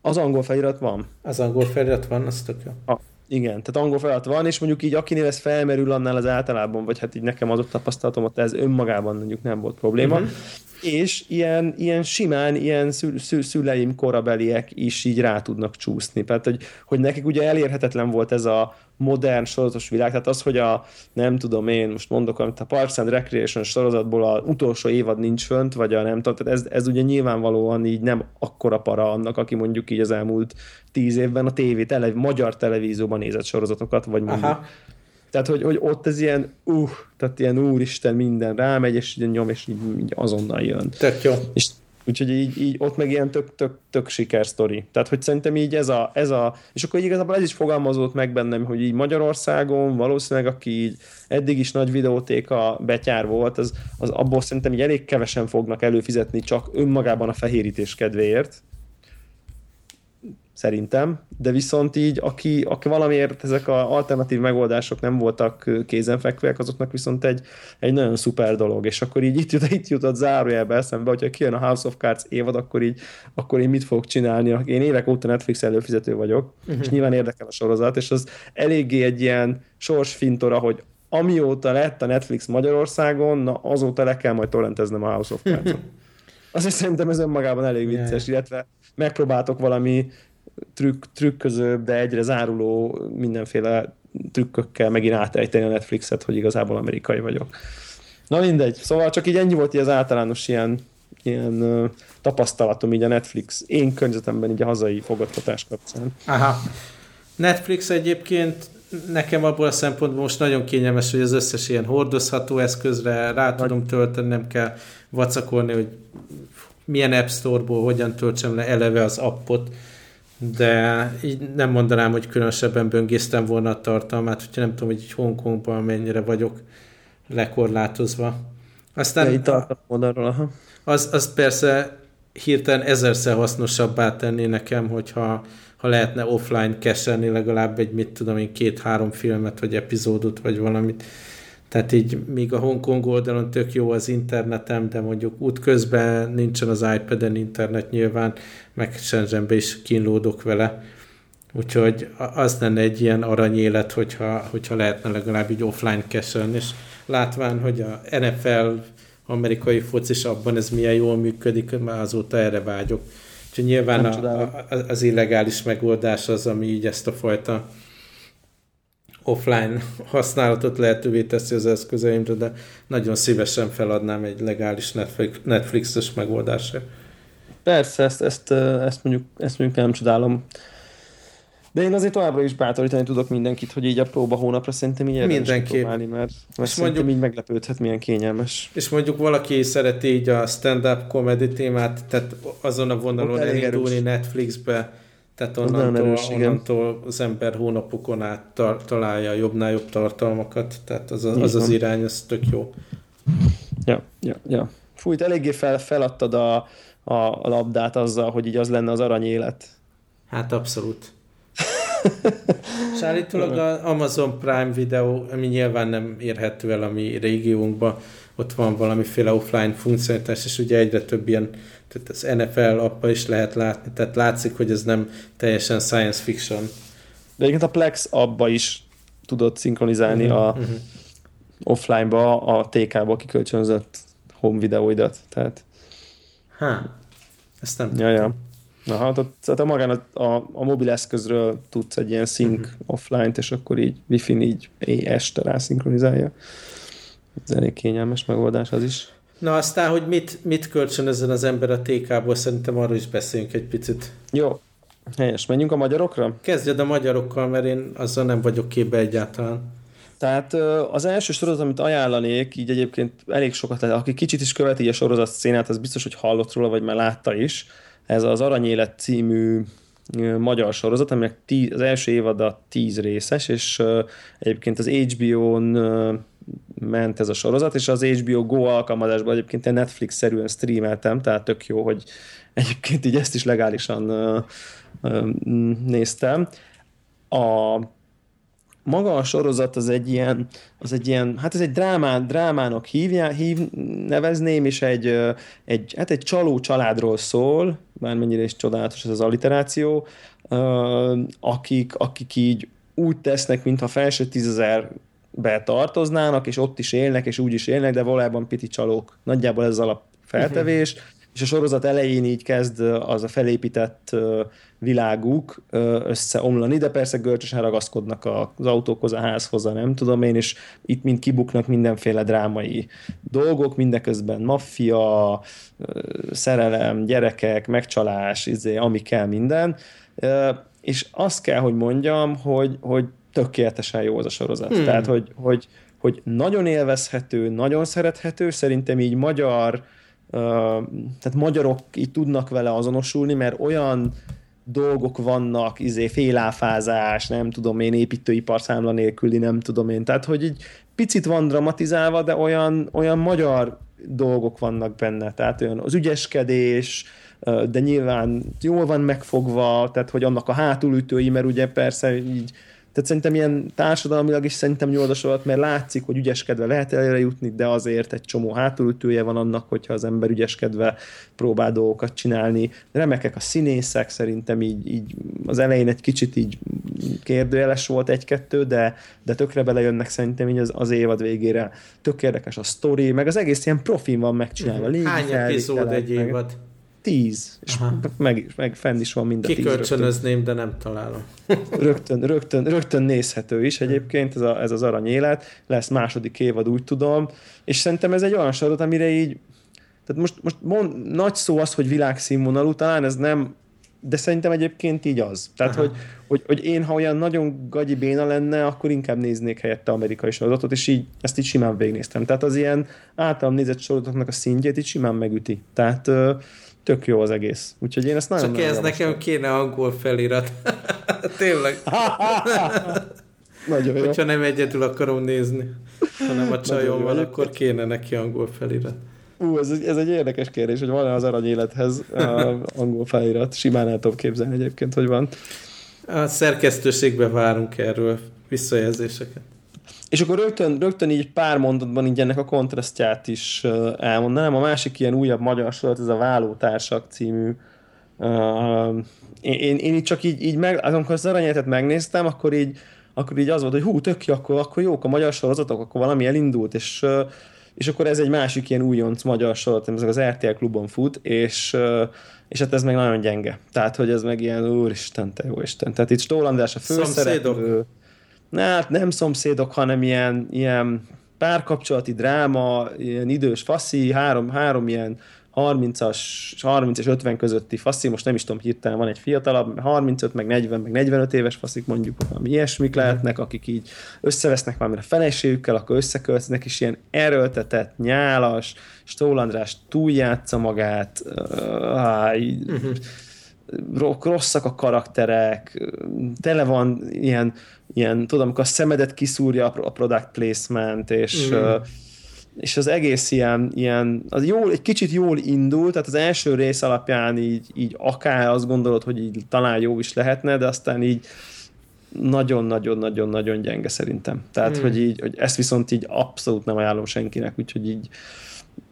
Az angol felirat van. Az angol felirat van, az tök jó. Ah, igen, tehát angol felirat van, és mondjuk így akinél ez felmerül, annál az általában, vagy hát így nekem az ott tapasztalatom, ott ez önmagában mondjuk nem volt probléma. Uh-huh. És ilyen, ilyen simán, ilyen szül, szül, szüleim korabeliek is így rá tudnak csúszni. Tehát, hogy, hogy nekik ugye elérhetetlen volt ez a modern sorozatos világ, tehát az, hogy a, nem tudom én, most mondok, amit a Parks and Recreation sorozatból az utolsó évad nincs fönt, vagy a nem tudom, tehát ez, ez ugye nyilvánvalóan így nem akkora para annak, aki mondjuk így az elmúlt tíz évben a tévé, tele, magyar televízióban nézett sorozatokat, vagy mondjuk Aha. Tehát, hogy, hogy ott ez ilyen, uh, tehát ilyen úristen minden rámegy, és nyom, és így, így azonnal jön. Tök jó. És Úgyhogy így, így ott meg ilyen tök, tök, tök sikersztori. Tehát, hogy szerintem így ez a, ez a, és akkor igazából ez is fogalmazott meg bennem, hogy így Magyarországon valószínűleg, aki így eddig is nagy videótéka betyár volt, az, az abból szerintem így elég kevesen fognak előfizetni csak önmagában a fehérítés kedvéért, szerintem, de viszont így, aki, aki valamiért ezek a alternatív megoldások nem voltak kézenfekvőek, azoknak viszont egy, egy nagyon szuper dolog, és akkor így itt, jut, itt jutott zárójelbe eszembe, hogyha kijön a House of Cards évad, akkor így, akkor én mit fogok csinálni? Én évek óta Netflix előfizető vagyok, uh-huh. és nyilván érdekel a sorozat, és az eléggé egy ilyen sorsfintora, hogy amióta lett a Netflix Magyarországon, na azóta le kell majd torrenteznem a House of Cards-ot. Is szerintem ez önmagában elég vicces, yeah. illetve megpróbáltok valami trükk, trükközőbb, de egyre záruló mindenféle trükkökkel megint átejteni a Netflixet, hogy igazából amerikai vagyok. Na mindegy, szóval csak így ennyi volt így az általános ilyen, ilyen uh, tapasztalatom így a Netflix én környezetemben így a hazai fogadtatás kapcsán. Aha. Netflix egyébként nekem abból a szempontból most nagyon kényelmes, hogy az összes ilyen hordozható eszközre rá tudom tölteni, nem kell vacakolni, hogy milyen App Store-ból hogyan töltsem le eleve az appot de így nem mondanám, hogy különösebben böngésztem volna a tartalmát, hogyha nem tudom, hogy Hongkongban mennyire vagyok lekorlátozva. Aztán itt oldalról, Az, az persze hirtelen ezerszer hasznosabbá tenni nekem, hogyha ha lehetne offline keselni legalább egy, mit tudom én, két-három filmet, vagy epizódot, vagy valamit. Tehát így még a Hongkong oldalon tök jó az internetem, de mondjuk útközben nincsen az iPad-en internet nyilván, meg Shenzhenbe is kínlódok vele. Úgyhogy az lenne egy ilyen aranyélet, hogyha, hogyha lehetne legalább így offline keselni, és látván, hogy a NFL amerikai focis abban ez milyen jól működik, már azóta erre vágyok. Úgyhogy nyilván a, a, az illegális megoldás az, ami így ezt a fajta offline használatot lehetővé teszi az eszközeimre, de nagyon szívesen feladnám egy legális Netflix-es megoldásra. Persze, ezt, ezt, ezt, mondjuk, ezt mondjuk nem csodálom. De én azért továbbra is bátorítani tudok mindenkit, hogy így a próba hónapra szerintem így Mindenki. próbálni, mert, mert és mondjuk, így meglepődhet, milyen kényelmes. És mondjuk valaki szereti így a stand-up comedy témát, tehát azon a vonalon elindulni Netflixbe, tehát onnantól, erős, onnantól az ember hónapokon át tar- találja jobbnál jobb tartalmakat, tehát az, az, az, az irány, az tök jó. Ja, ja, ja. Fújt, eléggé fel, feladtad a, a, a labdát azzal, hogy így az lenne az aranyélet. Hát abszolút. És állítólag az Amazon Prime videó, ami nyilván nem érhető el a mi régiónkban, ott van valamiféle offline funkcionalitás, és ugye egyre több ilyen tehát az NFL appa is lehet látni, tehát látszik, hogy ez nem teljesen science fiction. De egyébként a Plex abba is tudod szinkronizálni uh-huh, a uh-huh. offline-ba a TK-ba kikölcsönzött home videóidat, tehát Há, ezt nem ja, ja. Na, hát tehát magán a, a, a mobil eszközről tudsz egy ilyen sync uh-huh. offline-t, és akkor így wifi-n így este rá szinkronizálja. Ez elég kényelmes megoldás az is. Na aztán, hogy mit, mit ezen az ember a TK-ból, szerintem arról is beszéljünk egy picit. Jó. Helyes. Menjünk a magyarokra? Kezdjed a magyarokkal, mert én azzal nem vagyok képbe egyáltalán. Tehát az első sorozat, amit ajánlanék, így egyébként elég sokat lehet, aki kicsit is követi a sorozat szénát, az biztos, hogy hallott róla, vagy már látta is. Ez az Aranyélet című magyar sorozat, aminek tíz, az első évada tíz részes, és egyébként az HBO-n ment ez a sorozat, és az HBO Go alkalmazásban egyébként én Netflix-szerűen streameltem, tehát tök jó, hogy egyébként így ezt is legálisan néztem. A maga a sorozat az egy ilyen, az egy ilyen hát ez egy drámán, drámának hívja, hív, nevezném, és egy, egy, hát egy csaló családról szól, bármennyire is csodálatos ez az alliteráció, akik, akik így úgy tesznek, mintha felső tízezerbe tartoznának, és ott is élnek, és úgy is élnek, de valójában piti csalók. Nagyjából ez alap feltevés. Uh-huh és a sorozat elején így kezd az a felépített világuk összeomlani, de persze görcsösen ragaszkodnak az autókhoz, a házhoz, a nem tudom én, és itt mind kibuknak mindenféle drámai dolgok, mindeközben maffia, szerelem, gyerekek, megcsalás, izé, ami kell minden, és azt kell, hogy mondjam, hogy, hogy tökéletesen jó az a sorozat. Hmm. Tehát, hogy, hogy, hogy nagyon élvezhető, nagyon szerethető, szerintem így magyar tehát magyarok így tudnak vele azonosulni, mert olyan dolgok vannak, izé, féláfázás, nem tudom én, építőipar számla nélküli, nem tudom én. Tehát, hogy így picit van dramatizálva, de olyan, olyan magyar dolgok vannak benne. Tehát olyan az ügyeskedés, de nyilván jól van megfogva, tehát hogy annak a hátulütői, mert ugye persze így tehát szerintem ilyen társadalmilag is szerintem nyoldasolat, mert látszik, hogy ügyeskedve lehet előre jutni, de azért egy csomó hátulütője van annak, hogyha az ember ügyeskedve próbál dolgokat csinálni. Remekek a színészek, szerintem így, így az elején egy kicsit így kérdőjeles volt egy-kettő, de, de tökre belejönnek szerintem így az, az évad végére. Tök érdekes a sztori, meg az egész ilyen profin van megcsinálva. Uh-huh. Hány epizód egy évad? Meg tíz, és meg, meg fenn is van mind a. Kikölcsönözném, de nem találom. rögtön, rögtön, rögtön nézhető is egyébként ez, a, ez az aranyélet, lesz második évad, úgy tudom, és szerintem ez egy olyan sorot, amire így, tehát most, most mond, nagy szó az, hogy világszínvonalú, talán ez nem de szerintem egyébként így az. Tehát, hogy, hogy, hogy, én, ha olyan nagyon gagyi béna lenne, akkor inkább néznék helyette amerikai sorozatot, és így ezt így simán végignéztem. Tehát az ilyen általam nézett sorozatoknak a szintjét így simán megüti. Tehát tök jó az egész. Úgyhogy én ezt nagyon Csak ez nekem kéne angol felirat. Tényleg. nagyon jó. Hogyha nem egyedül akarom nézni, hanem a csajommal, akkor kéne neki angol felirat. Ú, ez, ez egy érdekes kérdés, hogy van-e az arany élethez angol felirat. Simán el tudom képzelni egyébként, hogy van. A szerkesztőségbe várunk erről visszajelzéseket. És akkor rögtön, rögtön így pár mondatban így ennek a kontrasztját is elmondanám. A másik ilyen újabb magyar sorozat, ez a Vállótársak című. Uh, én, én, így csak így, így meg, amikor az aranyéletet megnéztem, akkor így, akkor így az volt, hogy hú, tök jó, akkor, akkor jók a magyar sorozatok, akkor valami elindult, és, és akkor ez egy másik ilyen újonc magyar sorozat, ez az RTL klubon fut, és, és hát ez meg nagyon gyenge. Tehát, hogy ez meg ilyen, úristen, te jó Isten. Tehát itt Stól András a főszereplő hát nem szomszédok, hanem ilyen, ilyen párkapcsolati dráma, ilyen idős faszi, három, három ilyen 30-as, 30 és 50 közötti faszi, most nem is tudom hirtelen, van egy fiatalabb, 35, meg 40, meg 45 éves faszik mondjuk, ami ilyesmik mhm. lehetnek, akik így összevesznek valamire feleségükkel, akkor összeköltöznek, és ilyen erőltetett, nyálas, Stól András túljátsza magát, uh, uh-huh rosszak a karakterek, tele van ilyen, ilyen tudom, amikor a szemedet kiszúrja a product placement, és, mm. és az egész ilyen, ilyen az jól, egy kicsit jól indult, tehát az első rész alapján így, így akár azt gondolod, hogy így talán jó is lehetne, de aztán így nagyon-nagyon-nagyon-nagyon gyenge szerintem. Tehát, mm. hogy így, hogy ezt viszont így abszolút nem ajánlom senkinek, úgyhogy így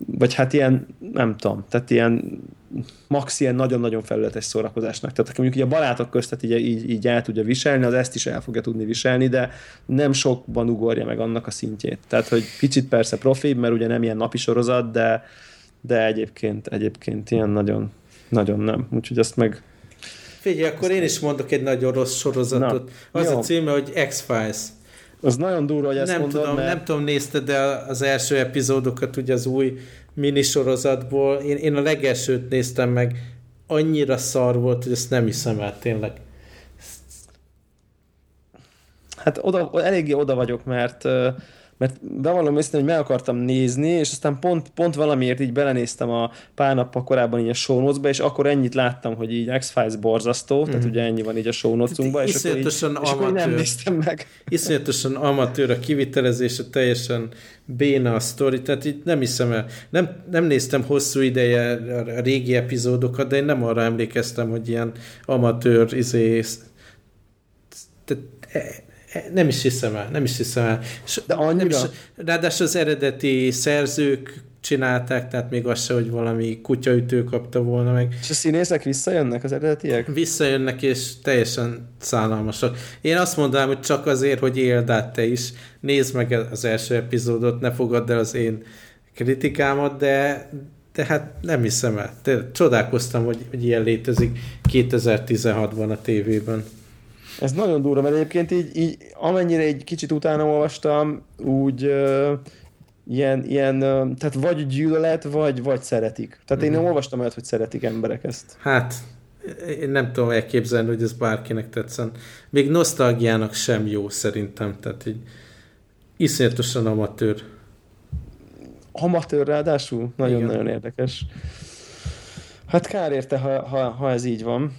vagy hát ilyen, nem tudom, tehát ilyen max ilyen nagyon-nagyon felületes szórakozásnak. Tehát mondjuk így a barátok köztet így, így, így el tudja viselni, az ezt is el fogja tudni viselni, de nem sokban ugorja meg annak a szintjét. Tehát, hogy kicsit persze profi, mert ugye nem ilyen napi sorozat, de, de egyébként, egyébként ilyen nagyon, nagyon nem. Úgyhogy azt meg, Figyelj, akkor én is mondok egy nagyon rossz sorozatot. Na, az jó. a címe, hogy X-Files. Az nagyon durva, hogy ezt nem mondod, tudom, mert... Nem tudom, nézted de az első epizódokat ugye az új minisorozatból. Én, én a legelsőt néztem meg, annyira szar volt, hogy ezt nem hiszem el tényleg. Hát oda, eléggé oda vagyok, mert mert bevallom őszintén, hogy meg akartam nézni, és aztán pont, pont valamiért így belenéztem a pár nappal korábban így a show notes és akkor ennyit láttam, hogy így X-Files borzasztó, mm. tehát mhm. ugye ennyi van így a show notes és, akkor így, és akkor nem néztem meg. Iszonyatosan amatőr a kivitelezése, teljesen béna a sztori, tehát így nem hiszem el. Nem, nem néztem hosszú ideje a régi epizódokat, de én nem arra emlékeztem, hogy ilyen amatőr izé, tehát nem is hiszem el, nem is hiszem el. De annyira? Nem is, ráadásul az eredeti szerzők csinálták, tehát még az se, hogy valami kutyaütő kapta volna meg. És a színészek visszajönnek az eredetiek? Visszajönnek, és teljesen szállalmasak. Én azt mondanám, hogy csak azért, hogy éld át te is, nézd meg az első epizódot, ne fogadd el az én kritikámat, de, de hát nem hiszem el. De csodálkoztam, hogy, hogy ilyen létezik 2016-ban a tévében. Ez nagyon durva, mert egyébként így, így amennyire egy kicsit utána olvastam, úgy uh, ilyen, ilyen uh, tehát vagy gyűlölet, vagy, vagy szeretik. Tehát uh-huh. én nem mhm. olvastam olyat, hogy szeretik emberek ezt. Hát, én nem tudom elképzelni, hogy ez bárkinek tetszen. Még nosztalgiának sem jó szerintem, tehát így iszonyatosan amatőr. Amatőr ráadásul? Nagyon-nagyon érdekes. Hát kár érte, ha, ha, ha ez így van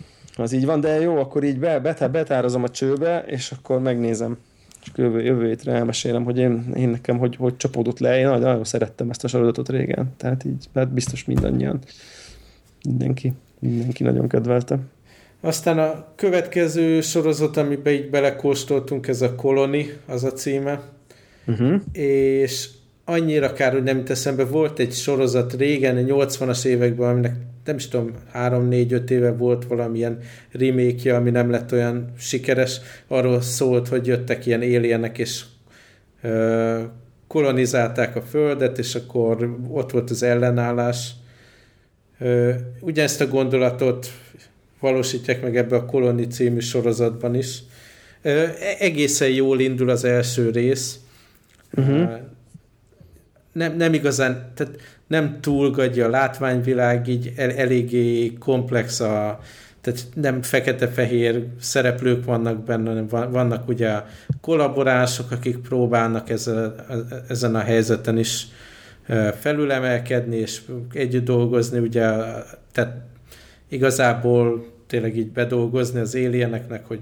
az így van, de jó, akkor így be, betá, betározom a csőbe, és akkor megnézem. És jövő, jövő hétre elmesélem, hogy én, én nekem hogy, hogy csapódott le. Én nagyon, nagyon szerettem ezt a sorozatot régen. Tehát így, hát biztos mindannyian. Mindenki, mindenki nagyon kedvelte. Aztán a következő sorozat, amiben így belekóstoltunk, ez a Koloni, az a címe. Uh-huh. És annyira kár, hogy nem eszembe, volt egy sorozat régen, a 80-as években, aminek nem is tudom, 3-4-5 éve volt valamilyen remake ami nem lett olyan sikeres, arról szólt, hogy jöttek ilyen alienek, és ö, kolonizálták a Földet, és akkor ott volt az ellenállás. Ö, ugyanezt a gondolatot valósítják meg ebbe a Koloni című sorozatban is. Ö, e-, egészen jól indul az első rész. Uh-huh nem, nem igazán, tehát nem túlgadja a látványvilág, így el, eléggé komplex a, tehát nem fekete-fehér szereplők vannak benne, hanem vannak ugye kollaborások, akik próbálnak ezen, ezen a helyzeten is felülemelkedni, és együtt dolgozni, ugye, tehát igazából tényleg így bedolgozni az élieneknek, hogy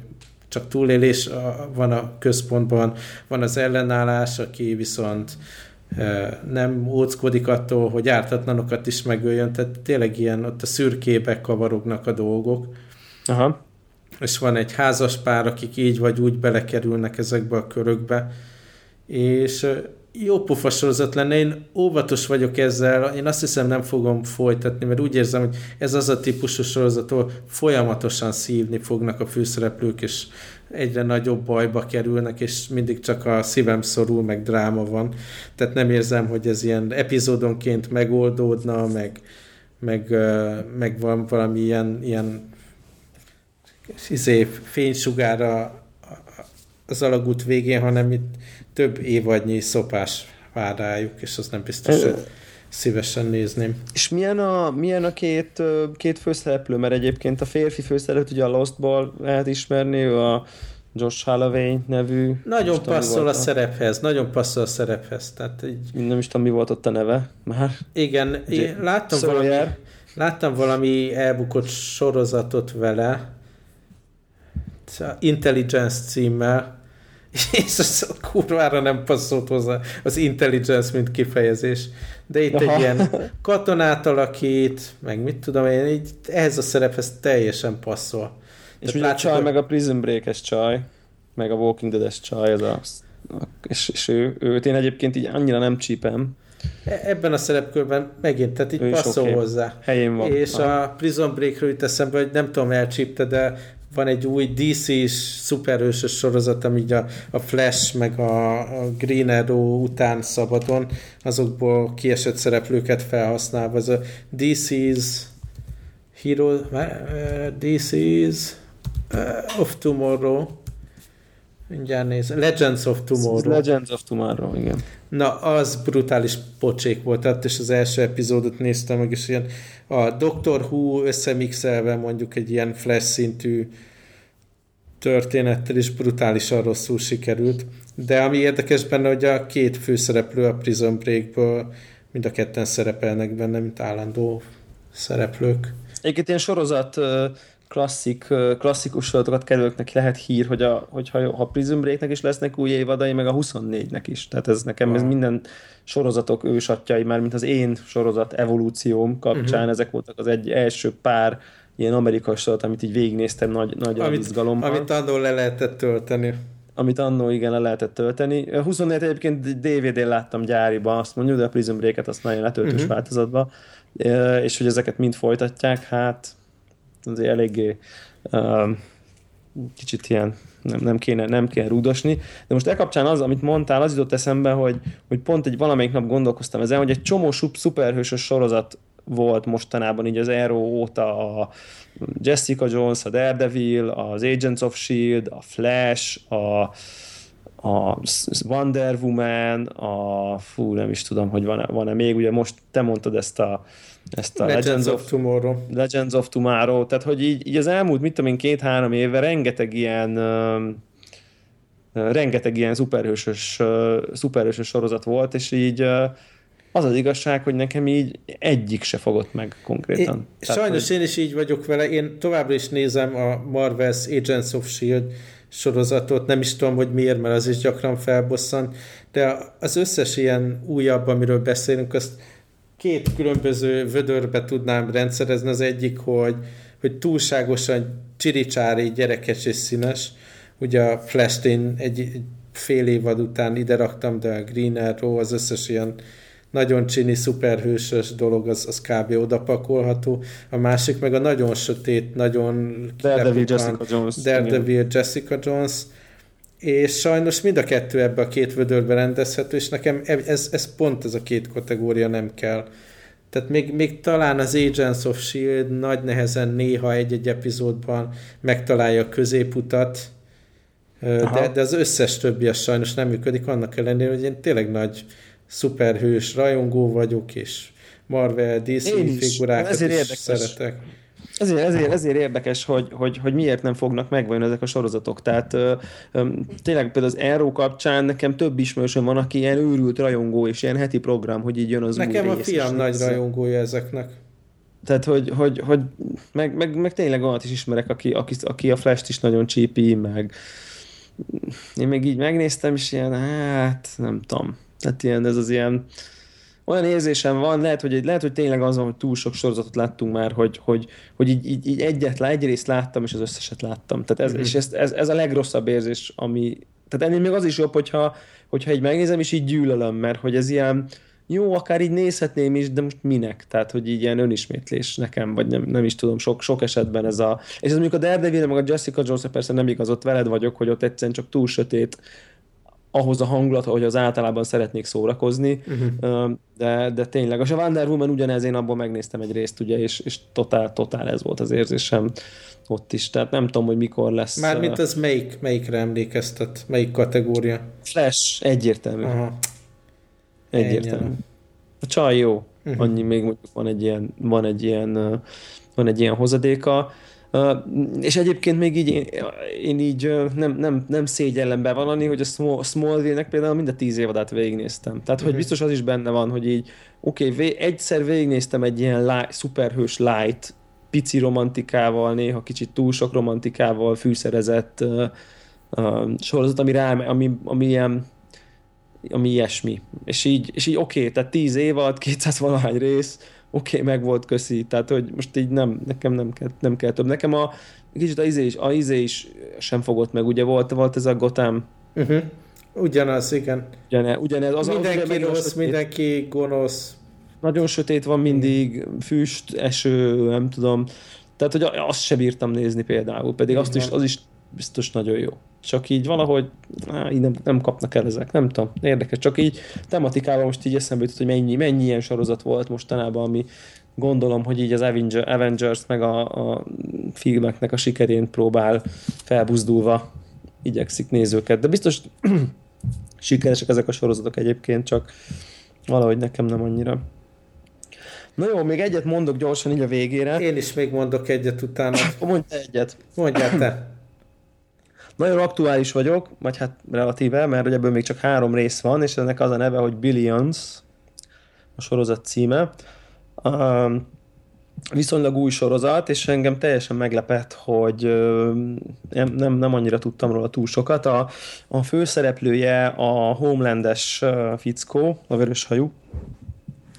csak túlélés van a központban, van az ellenállás, aki viszont nem óckodik attól, hogy ártatlanokat is megöljön, tehát tényleg ilyen ott a szürkébe kavarognak a dolgok. Aha. És van egy házas pár, akik így vagy úgy belekerülnek ezekbe a körökbe, és jó sorozat lenne, én óvatos vagyok ezzel, én azt hiszem nem fogom folytatni, mert úgy érzem, hogy ez az a típusú sorozat, ahol folyamatosan szívni fognak a főszereplők, és egyre nagyobb bajba kerülnek, és mindig csak a szívem szorul, meg dráma van. Tehát nem érzem, hogy ez ilyen epizódonként megoldódna, meg, meg, meg van valami ilyen, ilyen izé, fénysugára az alagút végén, hanem itt több évadnyi szopás vár rájuk, és az nem biztos, hogy szívesen nézném. És milyen a, milyen a két, két főszereplő? Mert egyébként a férfi főszereplőt ugye a Lostból lehet ismerni, ő a Josh Holloway nevű. Nagyon passzol a, a szerephez, nagyon passzol a szerephez. Tehát így... Nem is tudom, mi volt ott a neve már. Igen, én láttam valami, láttam valami elbukott sorozatot vele, Intelligence címmel, és az kurvára nem passzolt hozzá az intelligence, mint kifejezés. De itt Aha. egy ilyen katonát alakít, meg mit tudom én, így ehhez a szerephez teljesen passzol. És ugye a csaj, meg a Prison Break-es csaj, meg a Walking Dead-es csaj, az a, és, és ő, őt én egyébként így annyira nem csípem. E, ebben a szerepkörben megint, tehát így passzol okay. hozzá. Helyén van. És Aha. a Prison Break-ről jut eszembe, hogy nem tudom, elcsípte, de van egy új DC-s szuperhősös sorozat, ami a, a Flash meg a, a Green Arrow után szabadon azokból kiesett szereplőket felhasználva. Ez a DC's Hero, DC's uh, of Tomorrow Mindjárt néz. Legends of Tomorrow. Legends of Tomorrow, igen. Na, az brutális pocsék volt, tehát és az első epizódot néztem meg, és ilyen a Doctor Who összemixelve mondjuk egy ilyen flash szintű történettel is brutálisan rosszul sikerült. De ami érdekes benne, hogy a két főszereplő a Prison Breakből mind a ketten szerepelnek benne, mint állandó szereplők. Egyébként ilyen sorozat klasszik, klasszikus sorozatokat kedvelőknek lehet hír, hogy a, hogyha ha Prison Breaknek is lesznek új évadai, meg a 24-nek is. Tehát ez nekem ez minden sorozatok ősatjai, már mint az én sorozat evolúcióm kapcsán, uh-huh. ezek voltak az egy első pár ilyen amerikai sorozat, amit így végignéztem nagy, nagy amit, izgalommal. Amit annól le lehetett tölteni. Amit annó igen le lehetett tölteni. 24 egyébként DVD-n láttam gyáriba, azt mondjuk, de a Prison Break-et azt nagyon letöltős uh-huh. változatban, és hogy ezeket mind folytatják, hát azért eléggé kicsit ilyen nem, nem, kéne, nem kéne rúdosni. De most e kapcsán az, amit mondtál, az jutott eszembe, hogy, hogy pont egy valamelyik nap gondolkoztam ezen, hogy egy csomó szuperhősös sorozat volt mostanában így az Arrow óta a Jessica Jones, a Daredevil, az Agents of S.H.I.E.L.D., a Flash, a, a Wonder Woman, a fú, nem is tudom, hogy van-e, van-e még, ugye most te mondtad ezt a ezt a Legends, Legends of, of Tomorrow. Legends of Tomorrow, tehát hogy így, így az elmúlt, mit tudom én, két-három évben rengeteg ilyen uh, rengeteg ilyen szuperhősös, uh, szuperhősös sorozat volt, és így uh, az az igazság, hogy nekem így egyik se fogott meg konkrétan. Én, Tehát, sajnos hogy... én is így vagyok vele, én továbbra is nézem a Marvel's Agents of S.H.I.E.L.D. sorozatot, nem is tudom, hogy miért, mert az is gyakran felbosszan, de az összes ilyen újabb, amiről beszélünk, azt két különböző vödörbe tudnám rendszerezni. Az egyik, hogy, hogy túlságosan csiricsári, gyerekes és színes. Ugye a Flash-t én egy, egy fél évad után ide raktam, de a Green Arrow, az összes ilyen nagyon csini, szuperhősös dolog, az, az kb. odapakolható. A másik meg a nagyon sötét, nagyon Daredevil Jessica Jones. Daredevil Jessica Jones, és sajnos mind a kettő ebbe a két vödörbe rendezhető, és nekem ez, ez pont ez a két kategória nem kell. Tehát még, még talán az Agents of S.H.I.E.L.D. nagy nehezen néha egy-egy epizódban megtalálja a középutat, de, de az összes többi az sajnos nem működik, annak ellenére, hogy én tényleg nagy szuperhős rajongó vagyok, és Marvel, DC figurákat is, is szeretek. Ezért, ezért, ezért érdekes, hogy, hogy, hogy miért nem fognak megvajon ezek a sorozatok. Tehát ö, ö, tényleg például az Aero kapcsán nekem több ismerősöm van, aki ilyen őrült rajongó, és ilyen heti program, hogy így jön az Nekem a fiam nagy rajongója ezeknek. Tehát, hogy, hogy, hogy meg, meg, meg tényleg olyat is ismerek, aki, aki, aki a Flash-t is nagyon csípi, meg én még így megnéztem, és ilyen, hát nem tudom. Tehát ilyen, ez az ilyen olyan érzésem van, lehet, hogy, lehet, hogy tényleg az van, hogy túl sok sorozatot láttunk már, hogy, hogy, hogy így, így, így egyet, egy részt láttam, és az összeset láttam. Tehát ez, mm-hmm. és ez, ez, ez, a legrosszabb érzés, ami... Tehát ennél még az is jobb, hogyha, hogyha így megnézem, és így gyűlölöm, mert hogy ez ilyen, jó, akár így nézhetném is, de most minek? Tehát, hogy így ilyen önismétlés nekem, vagy nem, nem is tudom, sok, sok esetben ez a... És ez mondjuk a Daredevil, meg a Jessica Jones persze nem igaz, ott veled vagyok, hogy ott egyszerűen csak túl sötét, ahhoz a hangulat, hogy az általában szeretnék szórakozni, uh-huh. de, de tényleg. És a Wonder Woman ugyanez, én abból megnéztem egy részt, ugye, és, és totál, totál ez volt az érzésem ott is. Tehát nem tudom, hogy mikor lesz. Mármint ez melyik, melyikre emlékeztet? Melyik kategória? Flash, egyértelmű. Aha. Egyértelmű. Ennyi. A csaj jó. Uh-huh. Annyi még mondjuk van egy ilyen, van egy ilyen, van egy ilyen hozadéka és egyébként még így én, én így nem, nem, nem szégyellem bevallani, hogy a Smallville-nek például mind a tíz évadát végignéztem. Tehát, hogy mhm. biztos az is benne van, hogy így oké, okay, egyszer végignéztem egy ilyen light, szuperhős light, pici romantikával, néha kicsit túl sok romantikával fűszerezett uh, uh, sorozat, ami, rá, ami, ami ilyen ami ilyesmi. És így, és így oké, okay, tehát 10 évad, 200 valahány rész, oké, okay, meg volt, köszi. Tehát, hogy most így nem, nekem nem kell, nem kell több. Nekem a kicsit a izé is, a izé is sem fogott meg, ugye volt, volt ez a Gotham. Uh-huh. Ugyanaz, igen. Ugyanez, ugyanez az mindenki a, rossz, mindenki gonosz. Nagyon sötét van mindig, füst, eső, nem tudom. Tehát, hogy azt sem bírtam nézni például, pedig azt is, az is biztos nagyon jó. Csak így valahogy á, így nem, nem kapnak el ezek, nem tudom, érdekes. Csak így tematikával most így eszembe jutott, hogy mennyi, mennyi ilyen sorozat volt mostanában, ami gondolom, hogy így az Avengers meg a, a filmeknek a sikerén próbál felbuzdulva igyekszik nézőket. De biztos sikeresek ezek a sorozatok egyébként, csak valahogy nekem nem annyira. Na jó, még egyet mondok gyorsan így a végére. Én is még mondok egyet utána. Mondj egyet. Mondjál te. Nagyon aktuális vagyok, vagy hát relatíve, mert ebből még csak három rész van, és ennek az a neve, hogy Billions, a sorozat címe. Um, viszonylag új sorozat, és engem teljesen meglepett, hogy nem, nem, nem annyira tudtam róla túl sokat. A, a főszereplője a Homelandes fickó, a vörös hajú,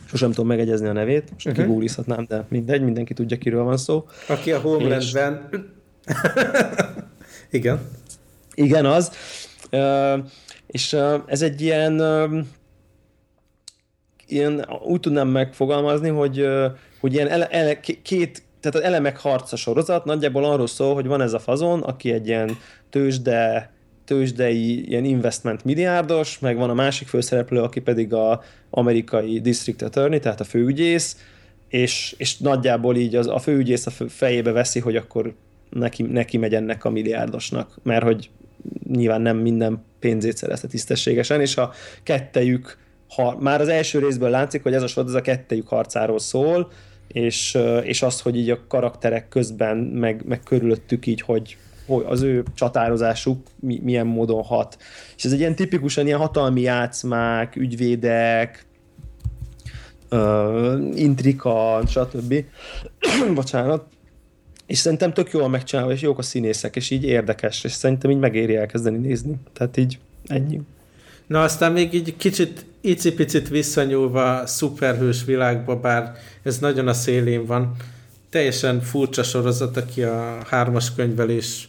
sosem tudom megegyezni a nevét, most uh-huh. kigúlizhatnám, de mindegy, mindenki tudja, kiről van szó. Aki a Homelandben... És... Igen. Igen, az. És ez egy ilyen ilyen, úgy tudnám megfogalmazni, hogy, hogy ilyen ele, ele, két, tehát az elemek harca sorozat nagyjából arról szól, hogy van ez a fazon, aki egy ilyen tőzsde, tőzsdei ilyen investment milliárdos, meg van a másik főszereplő, aki pedig a amerikai district attorney, tehát a főügyész, és, és nagyjából így az, a főügyész a fejébe veszi, hogy akkor neki, neki megy ennek a milliárdosnak, mert hogy nyilván nem minden pénzét szerezte tisztességesen, és a kettejük ha, már az első részből látszik, hogy ez a sorozat a kettejük harcáról szól, és, és az, hogy így a karakterek közben, meg, meg körülöttük így, hogy, hogy az ő csatározásuk mi, milyen módon hat. És ez egy ilyen tipikusan ilyen hatalmi játszmák, ügyvédek, uh, intrika, stb. Bocsánat. És szerintem tök jól megcsinálva, és jók a színészek, és így érdekes, és szerintem így megéri elkezdeni nézni. Tehát így ennyi. Na aztán még így kicsit icipicit visszanyúlva szuperhős világba, bár ez nagyon a szélén van, teljesen furcsa sorozat, aki a hármas könyvelés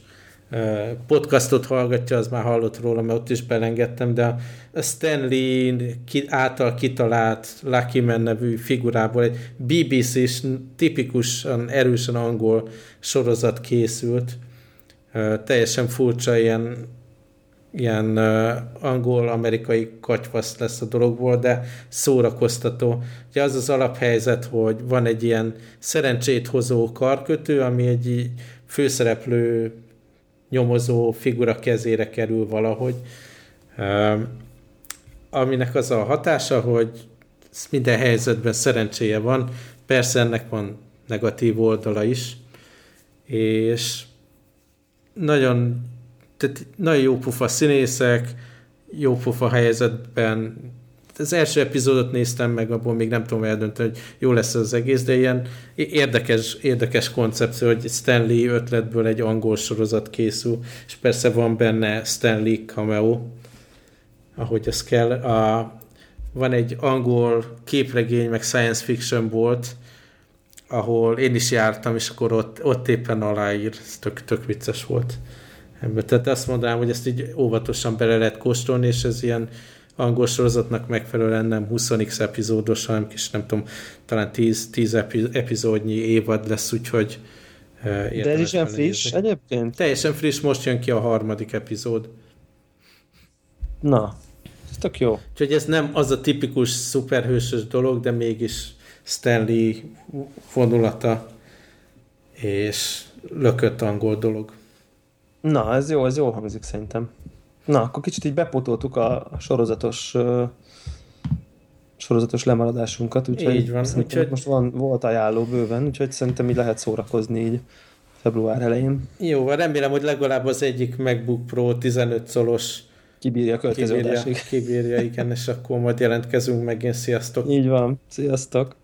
podcastot hallgatja, az már hallott róla, mert ott is belengedtem, de a Stanley által kitalált Lucky Man nevű figurából egy BBC-s tipikusan erősen angol sorozat készült. Teljesen furcsa ilyen ilyen angol-amerikai katyvasz lesz a dologból, de szórakoztató. Ugye az az alaphelyzet, hogy van egy ilyen szerencsét hozó karkötő, ami egy főszereplő nyomozó figura kezére kerül valahogy, aminek az a hatása, hogy minden helyzetben szerencséje van, persze ennek van negatív oldala is, és nagyon tehát nagyon jó pufa színészek, jó pufa helyzetben. Az első epizódot néztem meg, abból még nem tudom eldönteni, hogy jó lesz az egész, de ilyen érdekes, érdekes koncepció, hogy Stanley ötletből egy angol sorozat készül, és persze van benne Stanley cameo, ahogy az kell. A, van egy angol képregény, meg science fiction volt, ahol én is jártam, és akkor ott, ott éppen aláír, ez tök, tök vicces volt ebből. Tehát azt mondanám, hogy ezt így óvatosan bele lehet kóstolni, és ez ilyen angol sorozatnak megfelelően nem 20x epizódos, hanem kis nem tudom, talán 10, 10 epizódnyi évad lesz, úgyhogy uh, De ez is ilyen friss nézni. egyébként? Teljesen friss, most jön ki a harmadik epizód. Na, ez tök jó. Úgyhogy ez nem az a tipikus szuperhősös dolog, de mégis Stanley vonulata és lökött angol dolog. Na, ez jó, ez jól hangzik szerintem. Na, akkor kicsit így bepótoltuk a sorozatos uh, sorozatos lemaradásunkat, úgyhogy így van, úgyhogy... most van, volt ajánló bőven, úgyhogy szerintem így lehet szórakozni így február elején. Jó, remélem, hogy legalább az egyik MacBook Pro 15 szolos kibírja a következő kibírja, kibírja, igen, és akkor majd jelentkezünk megint. Sziasztok! Így van, sziasztok!